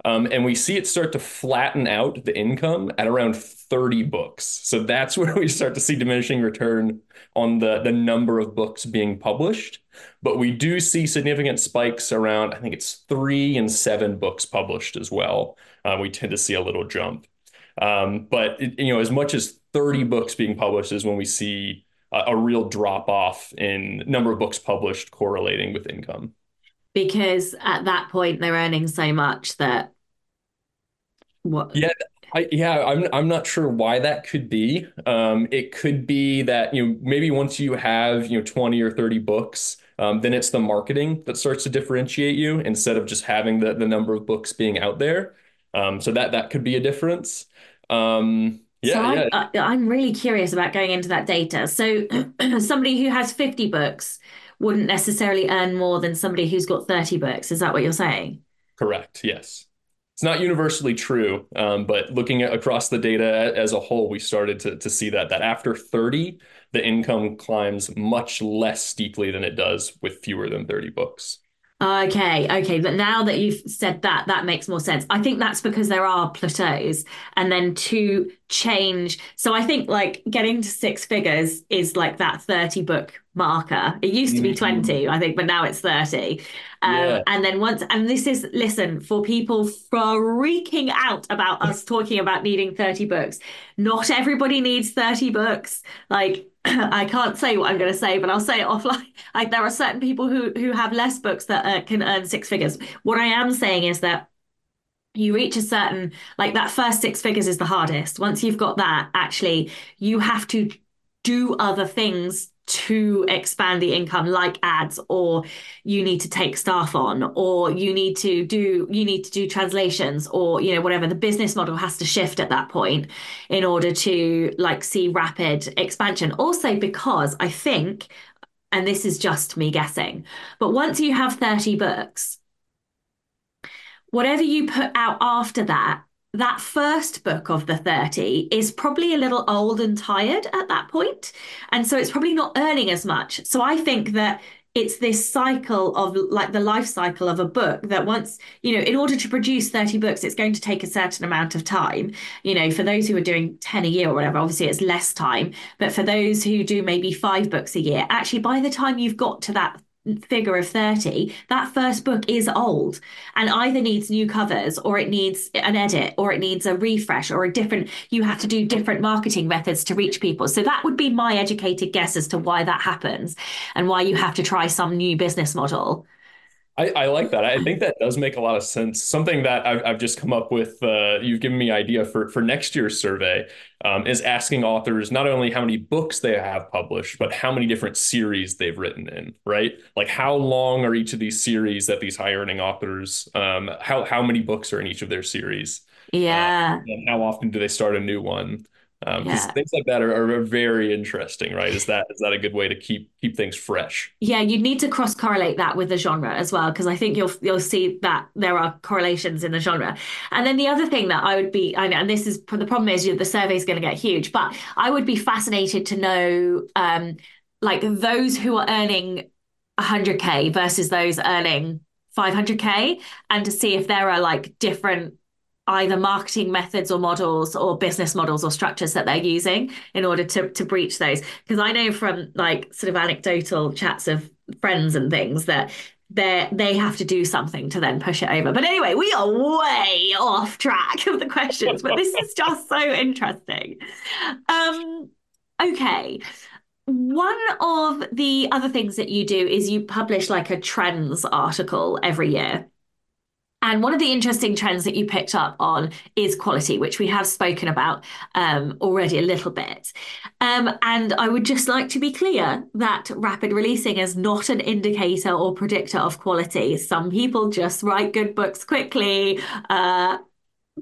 Um, and we see it start to flatten out the income at around 30 books. So that's where we start to see diminishing return on the, the number of books being published. But we do see significant spikes around, I think it's three and seven books published as well. Uh, we tend to see a little jump. Um, but it, you know, as much as 30 books being published is when we see a, a real drop off in number of books published correlating with income because at that point they're earning so much that what yeah I, yeah i'm i'm not sure why that could be um it could be that you know maybe once you have you know 20 or 30 books um, then it's the marketing that starts to differentiate you instead of just having the the number of books being out there um so that that could be a difference um yeah, so yeah. I, I'm really curious about going into that data. So, somebody who has 50 books, wouldn't necessarily earn more than somebody who's got 30 books. Is that what you're saying? Correct. Yes. It's not universally true, um, but looking at across the data as a whole, we started to, to see that that after 30, the income climbs much less steeply than it does with fewer than 30 books. Okay, okay. But now that you've said that, that makes more sense. I think that's because there are plateaus. And then to change. So I think like getting to six figures is like that 30 book marker. It used to be mm-hmm. 20, I think, but now it's 30. Um, yeah. And then once, and this is, listen, for people freaking out about us talking about needing 30 books, not everybody needs 30 books. Like, I can't say what I'm going to say, but I'll say it offline. Like, there are certain people who who have less books that uh, can earn six figures. What I am saying is that you reach a certain like that first six figures is the hardest. Once you've got that, actually, you have to do other things to expand the income like ads or you need to take staff on or you need to do you need to do translations or you know whatever. The business model has to shift at that point in order to like see rapid expansion. Also because i think and this is just me guessing but once you have 30 books whatever you put out after that that first book of the 30 is probably a little old and tired at that point. And so it's probably not earning as much. So I think that it's this cycle of like the life cycle of a book that once, you know, in order to produce 30 books, it's going to take a certain amount of time. You know, for those who are doing 10 a year or whatever, obviously it's less time. But for those who do maybe five books a year, actually, by the time you've got to that figure of 30 that first book is old and either needs new covers or it needs an edit or it needs a refresh or a different you have to do different marketing methods to reach people. So that would be my educated guess as to why that happens and why you have to try some new business model I, I, like that. I think that does make a lot of sense. Something that I've, I've just come up with, uh, you've given me idea for, for next year's survey um, is asking authors not only how many books they have published, but how many different series they've written in, right? Like how long are each of these series that these high earning authors, um, how, how many books are in each of their series? Yeah. Uh, and how often do they start a new one? Um, yeah. things like that are, are, very interesting, right? Is that is that a good way to keep keep things fresh? Yeah, you need to cross correlate that with the genre as well, because I think you'll you'll see that there are correlations in the genre. And then the other thing that I would be, and this is the problem is the survey is going to get huge, but I would be fascinated to know, um, like those who are earning 100k versus those earning 500k, and to see if there are like different either marketing methods or models or business models or structures that they're using in order to to breach those. Because i know from like sort of anecdotal chats of friends and things that they they have to do something to then push it over. But anyway we are way off track of the questions but this is just so interesting. Um okay. One of the other things that you do is you publish like a trends article every year and one of the interesting trends that you picked up on is quality, which we have spoken about um, already a little bit. Um, and I would just like to be clear that rapid releasing is not an indicator or predictor of quality. Some people just write good books quickly. Uh,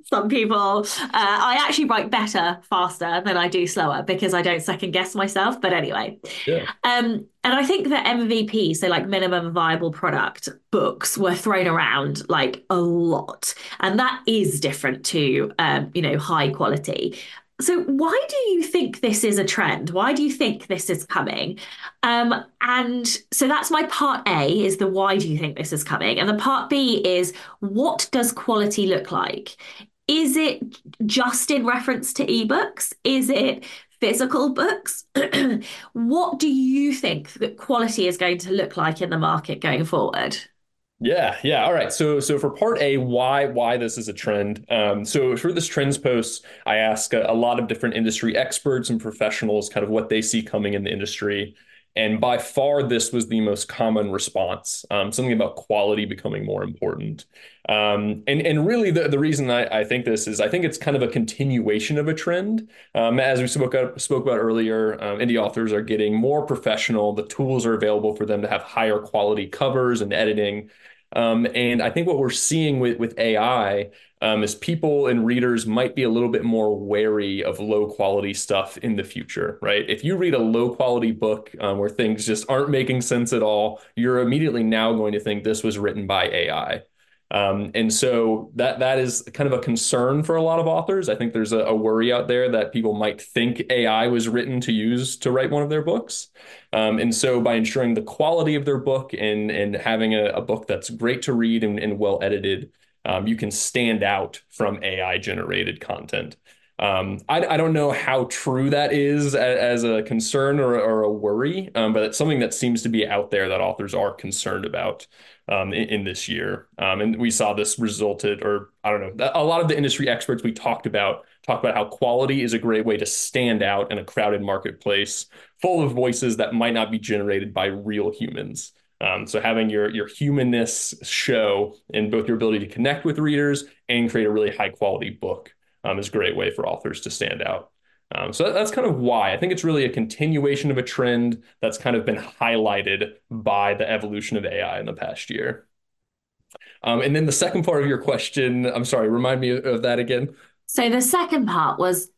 some people. Uh, I actually write better faster than I do slower because I don't second guess myself. But anyway, yeah. um, and I think that MVP, so like minimum viable product books, were thrown around like a lot, and that is different to um, you know high quality. So why do you think this is a trend? Why do you think this is coming? Um, and so that's my part A is the why do you think this is coming? And the part B is what does quality look like? Is it just in reference to ebooks? Is it physical books? what do you think that quality is going to look like in the market going forward? Yeah, yeah. All right. So, so for part A, why why this is a trend? Um, so for this trends post, I ask a, a, lot of different industry experts and professionals, kind of what they see coming in the industry, and by far this was the most common response. Um, something about quality becoming more important, um, and and really the the reason I, I think this is I think it's kind of a continuation of a trend. Um, as we spoke up, spoke about earlier, um, indie authors are getting more professional. The tools are available for them to have higher quality covers and editing. Um, and I think what we're seeing with, with AI um, is people and readers might be a little bit more wary of low quality stuff in the future, right? If you read a low quality book um, where things just aren't making sense at all, you're immediately now going to think this was written by AI. Um, and so that that is kind of a concern for a lot of authors. I think there's a, a, worry out there that people might think AI was written to use to write one of their books. Um, and so by ensuring the quality of their book and and having a, a book that's great to read and, and well edited, um, you can stand out from AI generated content. Um, I, I, don't know how true that is as, as a concern or, or a worry, um, but it's something that seems to be out there that authors are concerned about um, in, in, this year. Um, and we saw this resulted, or I don't know, a lot of the industry experts we talked about talk about how quality is a great way to stand out in a crowded marketplace full of voices that might not be generated by real humans. Um, so having your your humanness show in both your ability to connect with readers and create a really high quality book um, is a great way for authors to stand out. Um, so that's kind of why I think it's really a continuation of a trend that's kind of been highlighted by the evolution of AI in the past year. Um, and then the second part of your question, I'm sorry, remind me of that again. So the second part was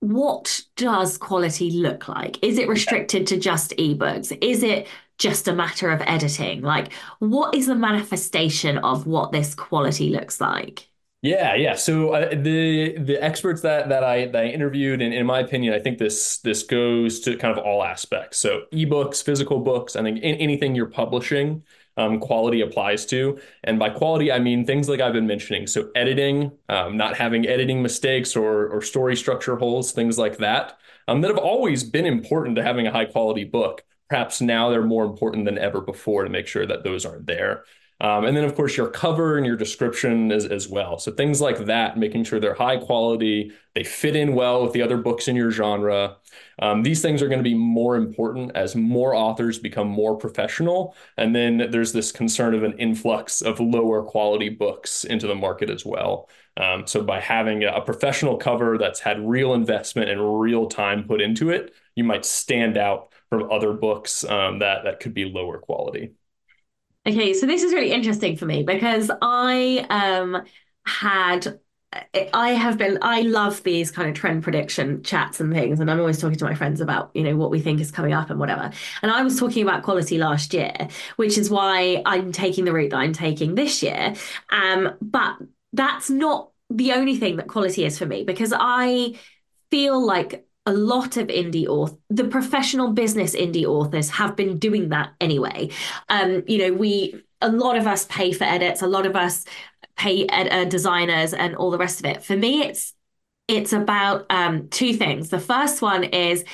what does quality look like? Is it restricted to just ebooks? Is it just a matter of editing? Like, what is the manifestation of what this quality looks like? Yeah, yeah. So uh, the the experts that that I that I interviewed, and in my opinion, I think this this goes to kind of all aspects. So ebooks, physical books, I think in, anything you're publishing, um, quality applies to. And by quality, I mean things like I've been mentioning. So editing, um, not having editing mistakes or or story structure holes, things like that, um, that have always been important to having a high quality book. Perhaps now they're more important than ever before to make sure that those aren't there. Um, and then, of course, your cover and your description as, as well. So things like that, making sure they're high quality, they fit in well with the other books in your genre. Um, these things are going to be more important as more authors become more professional. And then there's this concern of an influx of lower quality books into the market as well. Um, so by having a professional cover that's had real investment and real time put into it, you might stand out from other books um, that that could be lower quality. Okay, so this is really interesting for me because I um had I have been I love these kind of trend prediction chats and things and I'm always talking to my friends about you know what we think is coming up and whatever. And I was talking about quality last year which is why I'm taking the route that I'm taking this year. Um but that's not the only thing that quality is for me because I feel like a lot of indie authors, the professional business indie authors have been doing that anyway. Um, you know, we, a lot of us pay for edits, a lot of us pay ed- uh, designers and all the rest of it. For me, it's, it's about um, two things. The first one is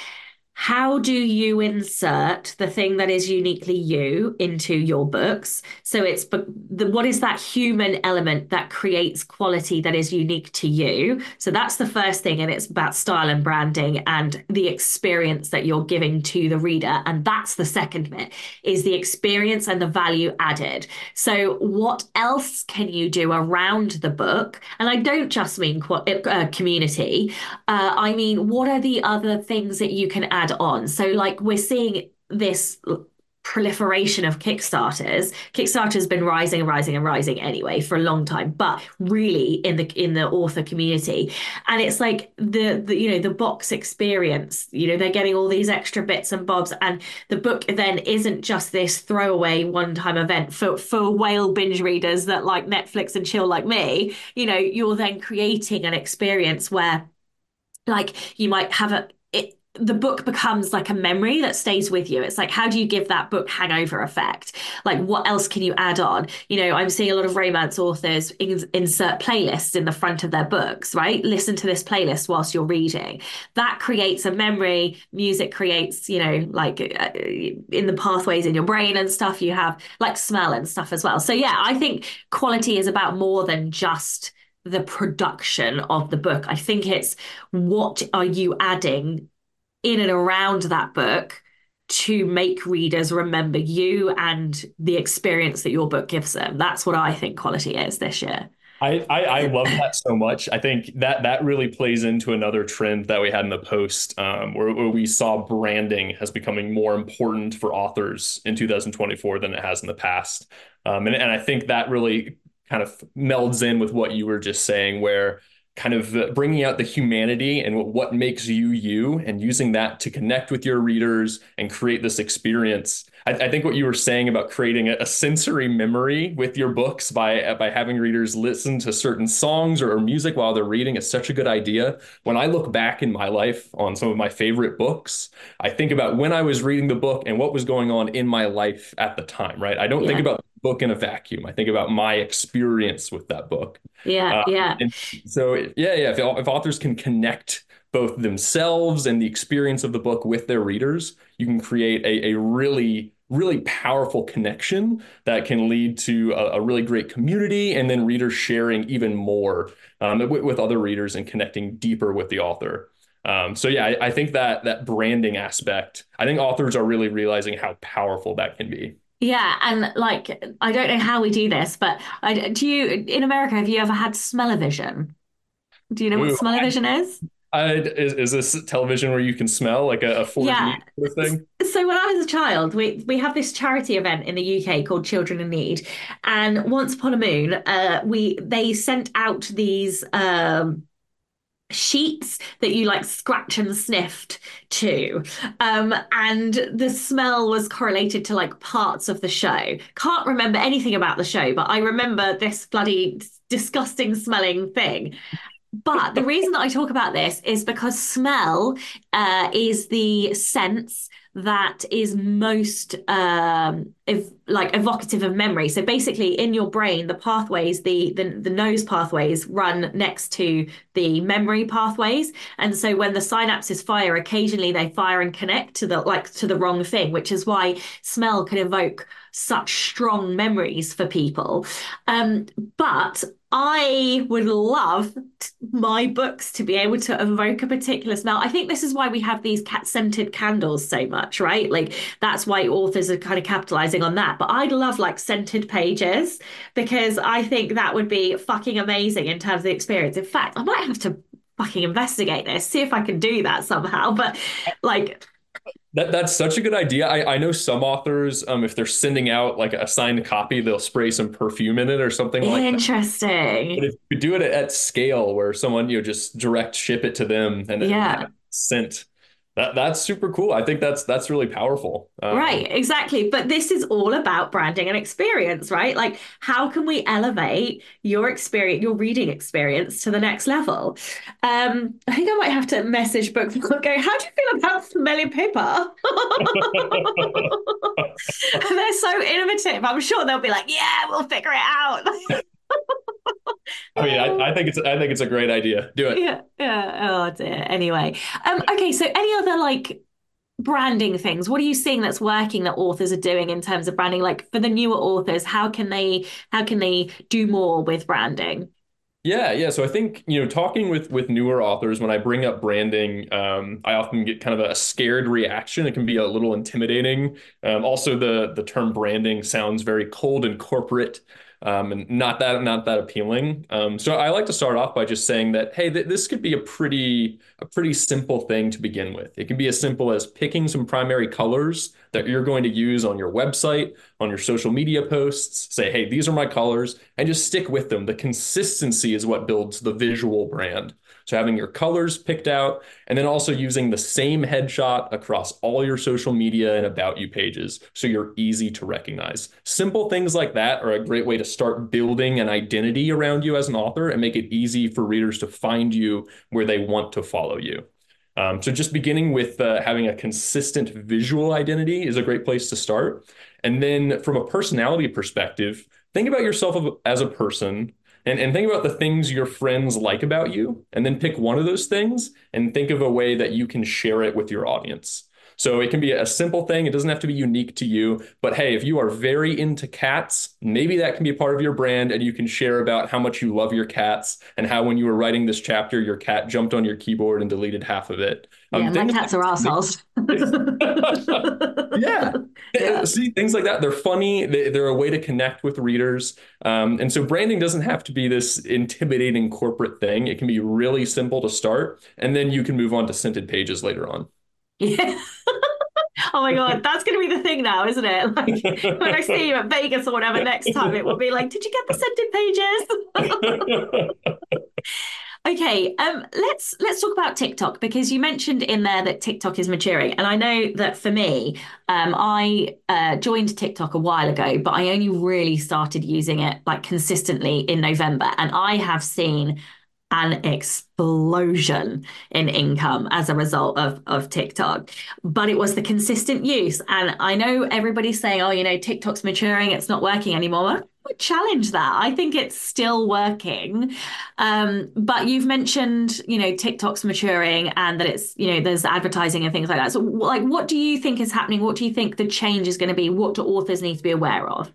how do you insert the thing that is uniquely you into your books? So it's the, what is that human element that creates quality that is unique to you? So that's the first thing and it's about style and branding and the experience that you're giving to the reader and that's the second bit is the experience and the value added. So what else can you do around the book? And i don't just mean uh, community. Uh, i mean what are the other things that you can add on. So, like, we're seeing this proliferation of Kickstarters. Kickstarter's been rising and rising and rising anyway for a long time, but really in the in the author community. And it's like the, the you know the box experience, you know, they're getting all these extra bits and bobs and the book then isn't just this throwaway one-time event for for whale binge readers that like Netflix and chill like me, you know, you're then creating an experience where like you might have a the book becomes like a memory that stays with you. It's like, how do you give that book hangover effect? Like, what else can you add on? You know, I'm seeing a lot of romance authors in, insert playlists in the front of their books, right? Listen to this playlist whilst you're reading. That creates a memory. Music creates, you know, like uh, in the pathways in your brain and stuff, you have like smell and stuff as well. So, yeah, I think quality is about more than just the production of the book. I think it's what are you adding in and around that book to make readers remember you and the experience that your book gives them. That's what I think quality is this year. I, I, I love that so much. I think that that really plays into another trend that we had in the post, um, where, where we saw branding as becoming more important for authors in 2024 than it has in the past. Um, and, and I think that really kind of melds in with what you were just saying, where kind of bringing out the humanity and what makes you you and using that to connect with your readers and create this experience I, I, think what you were saying about creating a, a, sensory memory with your books by by having readers listen to certain songs or, or music while they're reading is such a good idea. When I look back in my life on some of my favorite books, I think about when I was reading the book and what was going on in my life at the time. Right? I don't yeah. think about the book in a vacuum. I think about my experience with that book. Yeah, uh, yeah. so yeah, yeah. If, if authors can connect both themselves and the experience of the book with their readers, you can create a, a really really powerful connection that can lead to a, a, really great community and then readers sharing even more um, with, with, other readers and connecting deeper with the author. Um, so yeah I, I, think that that branding aspect i think authors are really realizing how powerful that can be. Yeah and like i don't know how we do this but I, do you in america have you ever had smell-o-vision? Do you know Ooh, what smell-o-vision is uh, is, is this television where you can smell like a, a 4D yeah. sort of thing? So when I was a child, we we have this charity event in the UK called Children in Need, and once upon a moon, uh, we they sent out these. Um, sheets that you like scratch and sniffed to um, and the smell was correlated to like parts of the show can't remember anything about the show but i remember this bloody disgusting smelling thing but the reason that I talk about this is because smell uh, is the sense that is most um, ev- like evocative of memory. So basically, in your brain, the pathways, the, the the nose pathways, run next to the memory pathways, and so when the synapses fire, occasionally they fire and connect to the like to the wrong thing, which is why smell can evoke such strong memories for people. Um, but I would love my books to be able to evoke a particular smell. I think this is why we have these cat scented candles so much, right? Like that's why authors are kind of capitalizing on that. But I'd love like scented pages because I think that would be fucking amazing in terms of the experience. In fact, I might have to fucking investigate this, see if I can do that somehow. But like that that's such a good idea. I, I know some authors, um, if they're sending out like a signed copy, they'll spray some perfume in it or something like Interesting. that. Interesting. But if you do it at scale where someone, you know, just direct ship it to them and yeah. scent that that's super cool. I think that's that's really powerful. Um, right, exactly. But this is all about branding and experience, right? Like how can we elevate your experience, your reading experience to the next level? Um, I think I might have to message book go, how do you feel about smelling paper? They're so innovative. I'm sure they'll be like, yeah, we'll figure it out. I mean, I, I, think it's I think it's a great idea. Do it. Yeah. Yeah. Oh dear. Anyway. Um, okay. So any other like branding things? What are you seeing that's working that authors are doing in terms of branding? Like for the newer authors, how can they how can they do more with branding? Yeah, yeah. So I think you know, talking with with newer authors, when I bring up branding, um, I often get kind of a scared reaction. It can be a little intimidating. Um, also, the the term branding sounds very cold and corporate um, and not that not that appealing. Um, so I like to start off by just saying that hey, th- this could be a pretty a pretty simple thing to begin with. It can be as simple as picking some primary colors that you're going to use on your website, on your social media posts. Say, hey, these are my colors, and just stick with them. The consistency is what builds the visual brand. So having your colors picked out and then also using the same headshot across all your social media and about you pages so you're easy to recognize. Simple things like that are a great way to start building an identity around you as an author and make it easy for readers to find you where they want to follow you. Um, so just beginning with uh, having a consistent visual identity is a great place to start. And then from a personality perspective, think about yourself as a person and, and think about the things your friends like about you, and then pick one of those things and think of a way that you can share it with your audience. So it can be a simple thing. It doesn't have to be unique to you. But hey, if you are very into cats, maybe that can be a part of your brand and you can share about how much you love your cats and how when you were writing this chapter, your cat jumped on your keyboard and deleted half of it. Um, yeah, my cats are assholes. yeah. yeah. See, things like that. They're funny. They, are a way to connect with readers. Um, and so branding doesn't have to be this intimidating corporate thing. It can be really simple to start. And then you can move on to scented pages later on. Yeah. oh my god, that's going to be the thing now, isn't it? Like when I see you at Vegas or whatever next time, it will be like, "Did you get the scented pages?" Okay, um, let's let's talk about TikTok because you mentioned in there that TikTok is maturing, and I know that for me, um, I uh, joined TikTok a while ago, but I only really started using it like consistently in November, and I have seen an explosion in income as a result of, of TikTok. But it was the consistent use. And I know everybody's saying, oh, you know, TikTok's maturing, it's not working anymore I would challenge that. I think it's still working. Um, but you've mentioned, you know, TikTok's maturing and that it's, you know, there's advertising and things like that. So, like, what do you think is happening? What do you think the change is going to be? What do authors need to be aware of?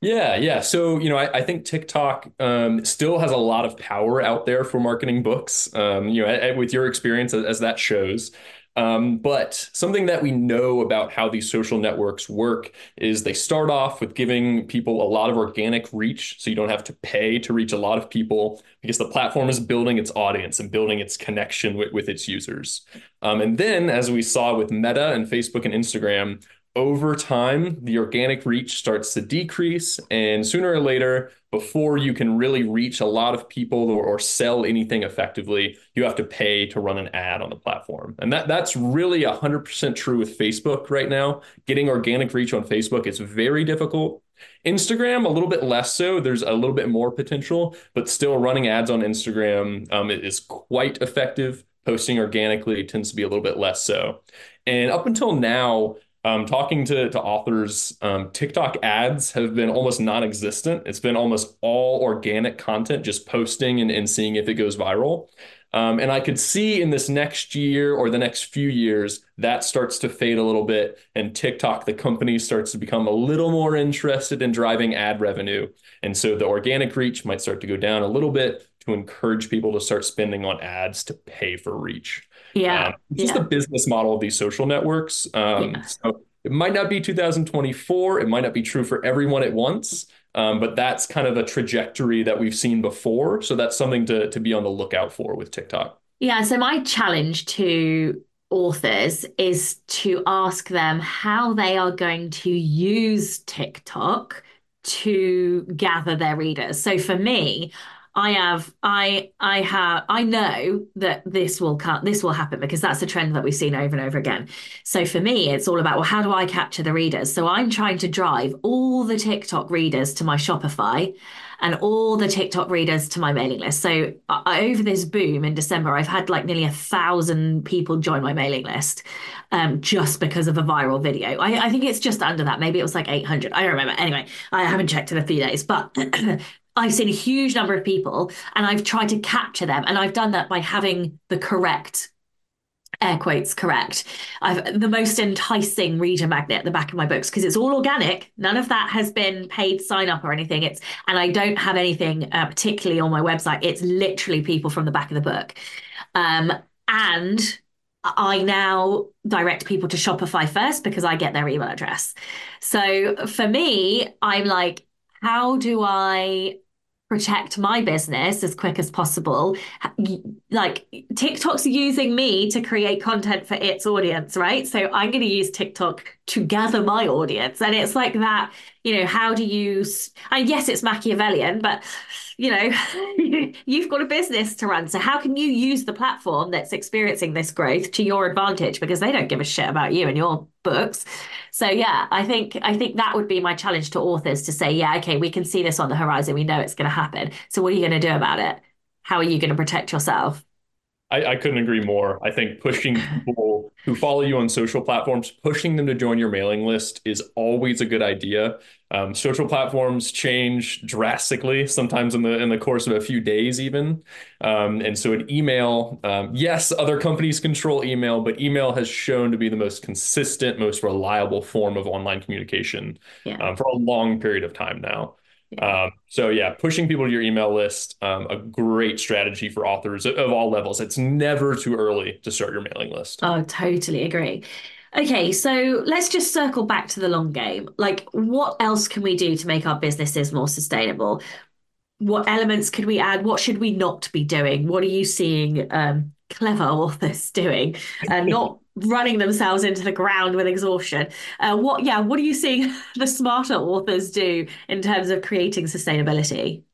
Yeah, yeah. So, you know, I, I think TikTok um, still has a lot of power out there for marketing books. Um, you know, with your experience as, as that shows. Um, but something that we know about how these social networks work is they start off with giving people a lot of organic reach. So you don't have to pay to reach a lot of people because the platform is building its audience and building its connection with, with its users. Um, and then, as we saw with Meta and Facebook and Instagram, over time, the organic reach starts to decrease. And sooner or later, before you can really reach a lot of people or, or, sell anything effectively, you have to pay to run an ad on the platform. And that, that's really 100% true with Facebook right now. Getting organic reach on Facebook is very difficult. Instagram, a little bit less so. There's a little bit more potential, but still running ads on Instagram um, is quite effective. Posting organically tends to be a little bit less so. And up until now, um, talking to, to authors, um, TikTok ads have been almost non existent. It's been almost all organic content, just posting and, and seeing if it goes viral. Um, and I could see in this next year or the next few years that starts to fade a little bit, and TikTok, the company, starts to become a little more interested in driving ad revenue. And so the organic reach might start to go down a little bit to encourage people to start spending on ads to pay for reach. Yeah. Um, it's just yeah. the business model of these social networks. Um, yeah. So it might not be 2024. It might not be true for everyone at once. Um, but that's kind of a trajectory that we've seen before. So that's something to, to be on the lookout for with TikTok. Yeah. So my challenge to authors is to ask them how they are going to use TikTok to gather their readers. So for me, I have I I have I know that this will cut this will happen because that's a trend that we've seen over and over again. So for me, it's all about well, how do I capture the readers? So I'm trying to drive all the TikTok readers to my Shopify and all the TikTok readers to my mailing list. So uh, over this boom in December, I've had like nearly a thousand people join my mailing list um, just because of a viral video. I, I, think it's just under that. Maybe it was like 800. I don't remember. Anyway, I haven't checked in a few days, but I've seen a huge number of people and I've tried to capture them. And I've done that by having the correct air quotes correct. I've the most enticing reader magnet at the back of my books because it's all organic. None of that has been paid sign up or anything. It's and I don't have anything uh, particularly on my website. It's literally people from the back of the book. Um, and I now direct people to Shopify first because I get their email address. So for me, I'm like, how do I protect my business as quick as possible. Like TikTok's using me to create content for its audience, right? So I'm going to use TikTok to gather my audience. And it's like that, you know, how do you, and yes, it's Machiavellian, but you know, you've got a business to run. So how can you use the platform that's experiencing this growth to your advantage? Because they don't give a shit about you and your books. So yeah, I think I think that would be my challenge to authors to say, yeah, okay, we can see this on the horizon. We know it's going to happen. So what are you going to do about it? How are you going to protect yourself? I, I couldn't agree more. I think pushing people who follow you on social platforms, pushing them to join your mailing list is always a good idea. Um, social platforms change drastically, sometimes in the in the course of a few days, even. Um, and so, an email, um, yes, other companies control email, but email has shown to be the most consistent, most reliable form of online communication yeah. Um, for a long period of time now. Um, so yeah, pushing people to your email list, um, a great strategy for authors of, of all levels. It's never too early to start your mailing list. Oh, totally agree. Okay, so let's just circle back to the long game. Like, what else can we do to make our businesses more sustainable? What elements could we add? What should we not be doing? What are you seeing um, clever authors doing? Uh, not running themselves into the ground with exhaustion. Uh, what, yeah, what are you seeing the smarter authors do in terms of creating sustainability?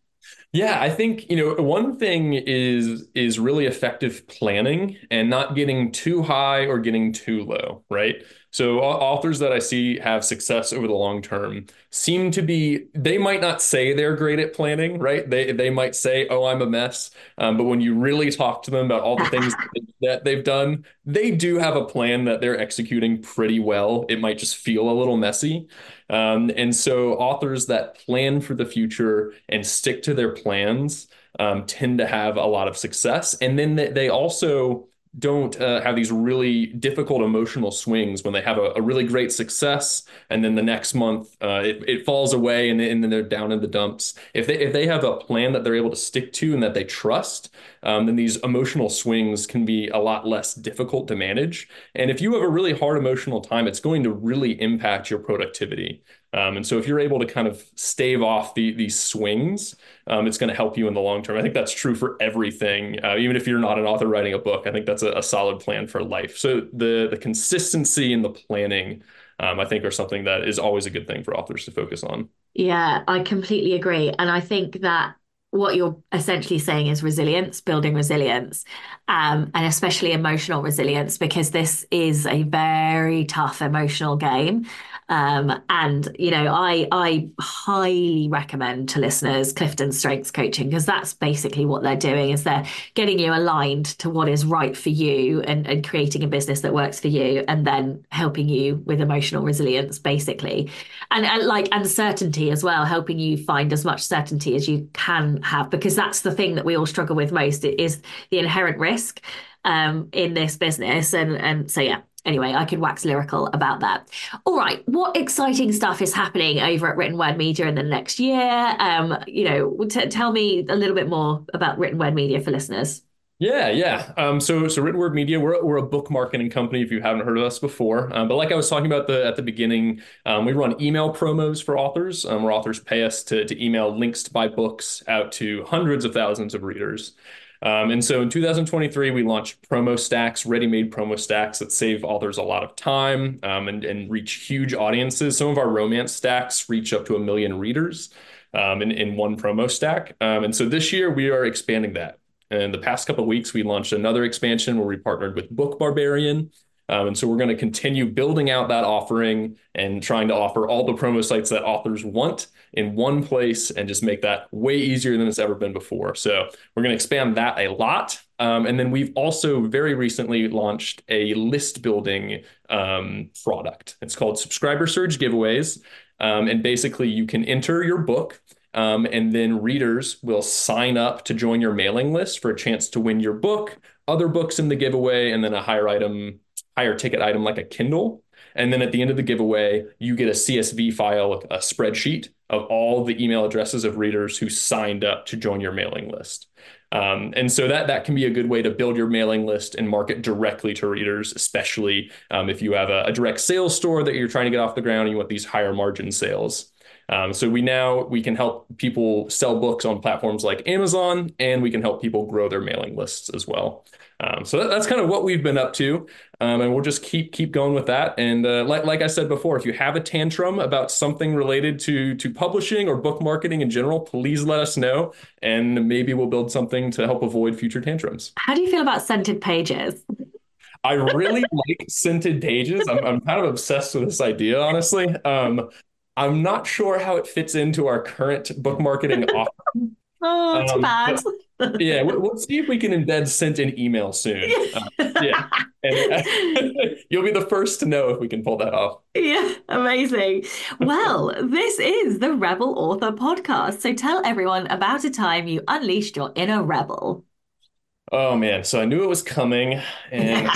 Yeah, I think, you know, one thing is is really effective planning and not getting too high or getting too low, right? So authors that I see have success over the long term seem to be they might not say they're great at planning, right? They they might say, "Oh, I'm a mess," um, but when you really talk to them about all the things that they've done, they do have a plan that they're executing pretty well. It might just feel a little messy. Um, and so authors that plan for the future and stick to their plans um, tend to have a lot of success. And then they also don't uh, have these really difficult emotional swings when they have a, a, really great success and then the next month uh, it, it falls away and, and, then they're down in the dumps. If they if they have a plan that they're able to stick to and that they trust um, then these emotional swings can be a lot less difficult to manage. And if you have a really hard emotional time it's going to really impact your productivity um, and so if you're able to kind of stave off the, these swings, um, it's going to help you in the long term. I think that's true for everything. Uh, even if you're not an author writing a book, I think that's a, a solid plan for life. So the the consistency and the planning, um, I think, are something that is always a good thing for authors to focus on. Yeah, I completely agree, and I think that what you're essentially saying is resilience, building resilience, um, and especially emotional resilience, because this is a very tough emotional game. Um, and you know, I I highly recommend to listeners Clifton Strengths Coaching because that's basically what they're doing is they're getting you aligned to what is right for you and, and creating a business that works for you, and then helping you with emotional resilience, basically, and, and like uncertainty as well, helping you find as much certainty as you can have because that's the thing that we all struggle with most is the inherent risk um, in this business, and and so yeah anyway, I could wax lyrical about that. All right, what exciting stuff is happening over at Written Word Media in the next year? Um, you know, t- tell me a little bit more about Written Word Media for listeners. Yeah, yeah. Um, so, so Written Word Media, we're, we're a book marketing company. If you haven't heard of us before, um, but like I was talking about the at the beginning, um, we run email promos for authors, um, where authors pay us to to email links to buy books out to hundreds of thousands of readers. Um, and so in 2023, we launched promo stacks, ready-made promo stacks that save authors a lot of time um, and, and reach huge audiences. Some of our romance stacks reach up to a million readers um, in, in one promo stack. Um, and so this year we are expanding that. And the past couple of weeks, we launched another expansion where we partnered with Book Barbarian. Um, and so we're going to continue building out that offering and trying to offer all the promo sites that authors want in one place and just make that way easier than it's ever been before. So we're going to expand that a lot. Um, and then we've also very recently launched a list building um, product. It's called Subscriber Surge Giveaways. Um, and basically, you can enter your book. Um, and then readers will sign up to join your mailing list for a chance to win your book, other books in the giveaway, and then a higher item, higher ticket item like a Kindle. And then at the end of the giveaway, you get a CSV file, a spreadsheet of all the email addresses of readers who signed up to join your mailing list. Um, and so that that can be a good way to build your mailing list and market directly to readers, especially um, if you have a, a, direct sales store that you're trying to get off the ground and you want these higher margin sales. Um, so we now we can help people sell books on platforms like Amazon, and we can help people grow their mailing lists as well. Um, so that, that's kind of what we've been up to, um, and we'll just keep keep going with that. And uh, like like I said before, if you have a tantrum about something related to to publishing or book marketing in general, please let us know, and maybe we'll build something to help avoid future tantrums. How do you feel about scented pages? I really like scented pages. I'm, I'm kind of obsessed with this idea, honestly. Um, I'm not sure how it fits into our current book marketing offer. Oh, too um, bad. But, yeah, we'll, we'll, see if we can embed scent in email soon. Uh, yeah, and uh, you'll be the first to know if we can pull that off. Yeah, amazing. Well, this is the Rebel Author Podcast. So tell everyone about a time you unleashed your inner rebel. Oh man, so I knew it was coming, and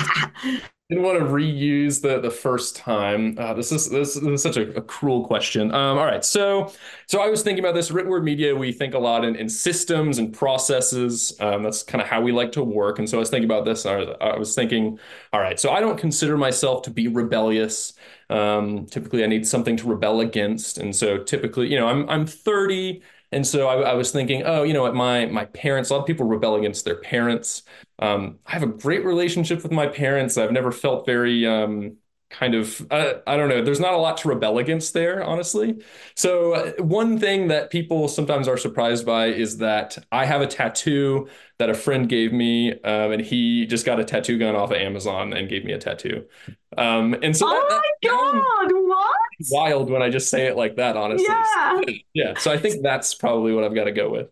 didn't want to reuse the the first time. Uh, this is this, is such a, a cruel question. Um, all right, so so I was thinking about this written word media. We think a lot in, in systems and processes. Um, that's kind of how we like to work. And so I was thinking about this. I was, I was thinking, all right, so I don't consider myself to be rebellious. Um, typically, I need something to rebel against, and so typically, you know, I'm I'm 30. And so I, I, was thinking, oh, you know what, my my parents, a lot of people rebel against their parents. Um, I have a great relationship with my parents. I've never felt very um, kind of uh, I don't know. There's not a lot to rebel against there, honestly. So uh, one thing that people sometimes are surprised by is that I have a tattoo that a friend gave me, um, and he just got a tattoo gun off of Amazon and gave me a tattoo. Um, and so oh that, my god, what? Wild when I just say it like that, honestly. Yeah. yeah. So I think that's probably what I've got to go with.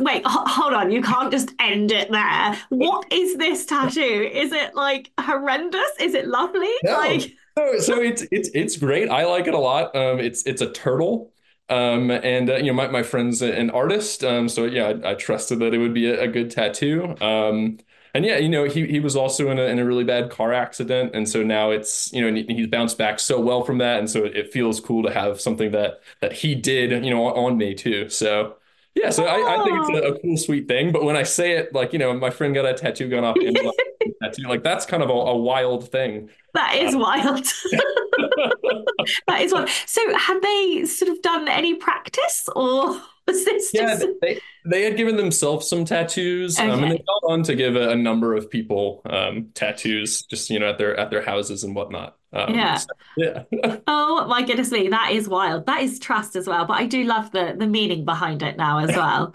Wait, hold on. You can't just end it there. What is this tattoo? Is it like horrendous? Is it lovely? No. Like so, so it's it's it's great. I like it a lot. Um, it's it's a turtle. Um, and uh, you know, my, my friend's an artist. Um, so yeah, I, I trusted that it would be a, a good tattoo. Um, and yeah, you know, he he was also in a in a really bad car accident, and so now it's you know he's bounced back so well from that, and so it, feels cool to have something that that he did, you know, on, me too. So yeah, so I, I think it's a, a, cool, sweet thing. But when I say it, like, you know, my friend got a tattoo gun off Amazon tattoo, like that's kind of a, a wild thing. That is um, wild. that is wild. So had they sort of done any practice or just... Yeah, they, they had given themselves some tattoos. Okay. Um, and they gone on to give a, a number of people um, tattoos just, you know, at their at their houses and whatnot. Um, yeah. So, yeah. oh my goodness me, that is wild. That is trust as well. But I do love the the meaning behind it now as well.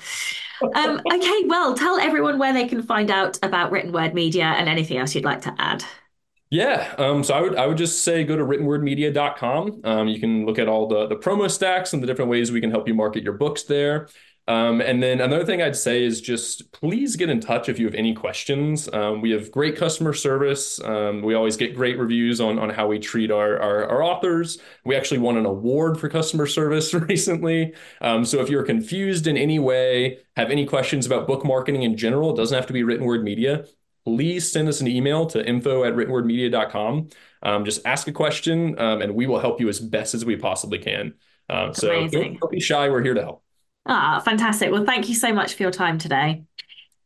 um, okay, well, tell everyone where they can find out about written word media and anything else you'd like to add. Yeah, um, so I would I would just say go to writtenwordmedia.com. Um, you can look at all the the promo stacks and the different ways we can help you market your books there. Um, and then another thing I'd say is just please get in touch if you have any questions. Um, we have great customer service. Um, we always get great reviews on, on how we treat our, our, our authors. We actually won an award for customer service recently. Um, so if you're confused in any way, have any questions about book marketing in general, it doesn't have to be written word media. Please send us an email to info at writtenwordmedia.com. Um, just ask a question um, and we will help you as best as we possibly can. so don't, don't be shy. We're here to help. Ah, fantastic. Well, thank you so much for your time today.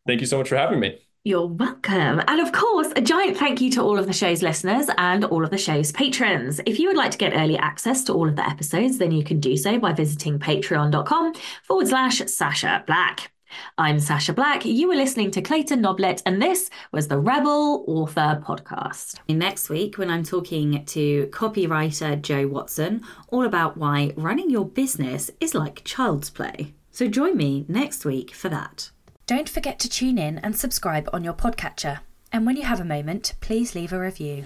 Thank you so much for having me. You're welcome. And of course, a giant thank you to all of the show's listeners and all of the show's patrons. If you would like to get early access to all of the episodes, then you can do so by visiting patreon.com forward slash Sasha Black. I'm Sasha Black. You were listening to Clayton Noblit, and this was the Rebel Author Podcast. Next week, when I'm talking to copywriter Joe Watson, all about why running your business is like child's play. So join me next week for that. Don't forget to tune in and subscribe on your podcatcher. And when you have a moment, please leave a review.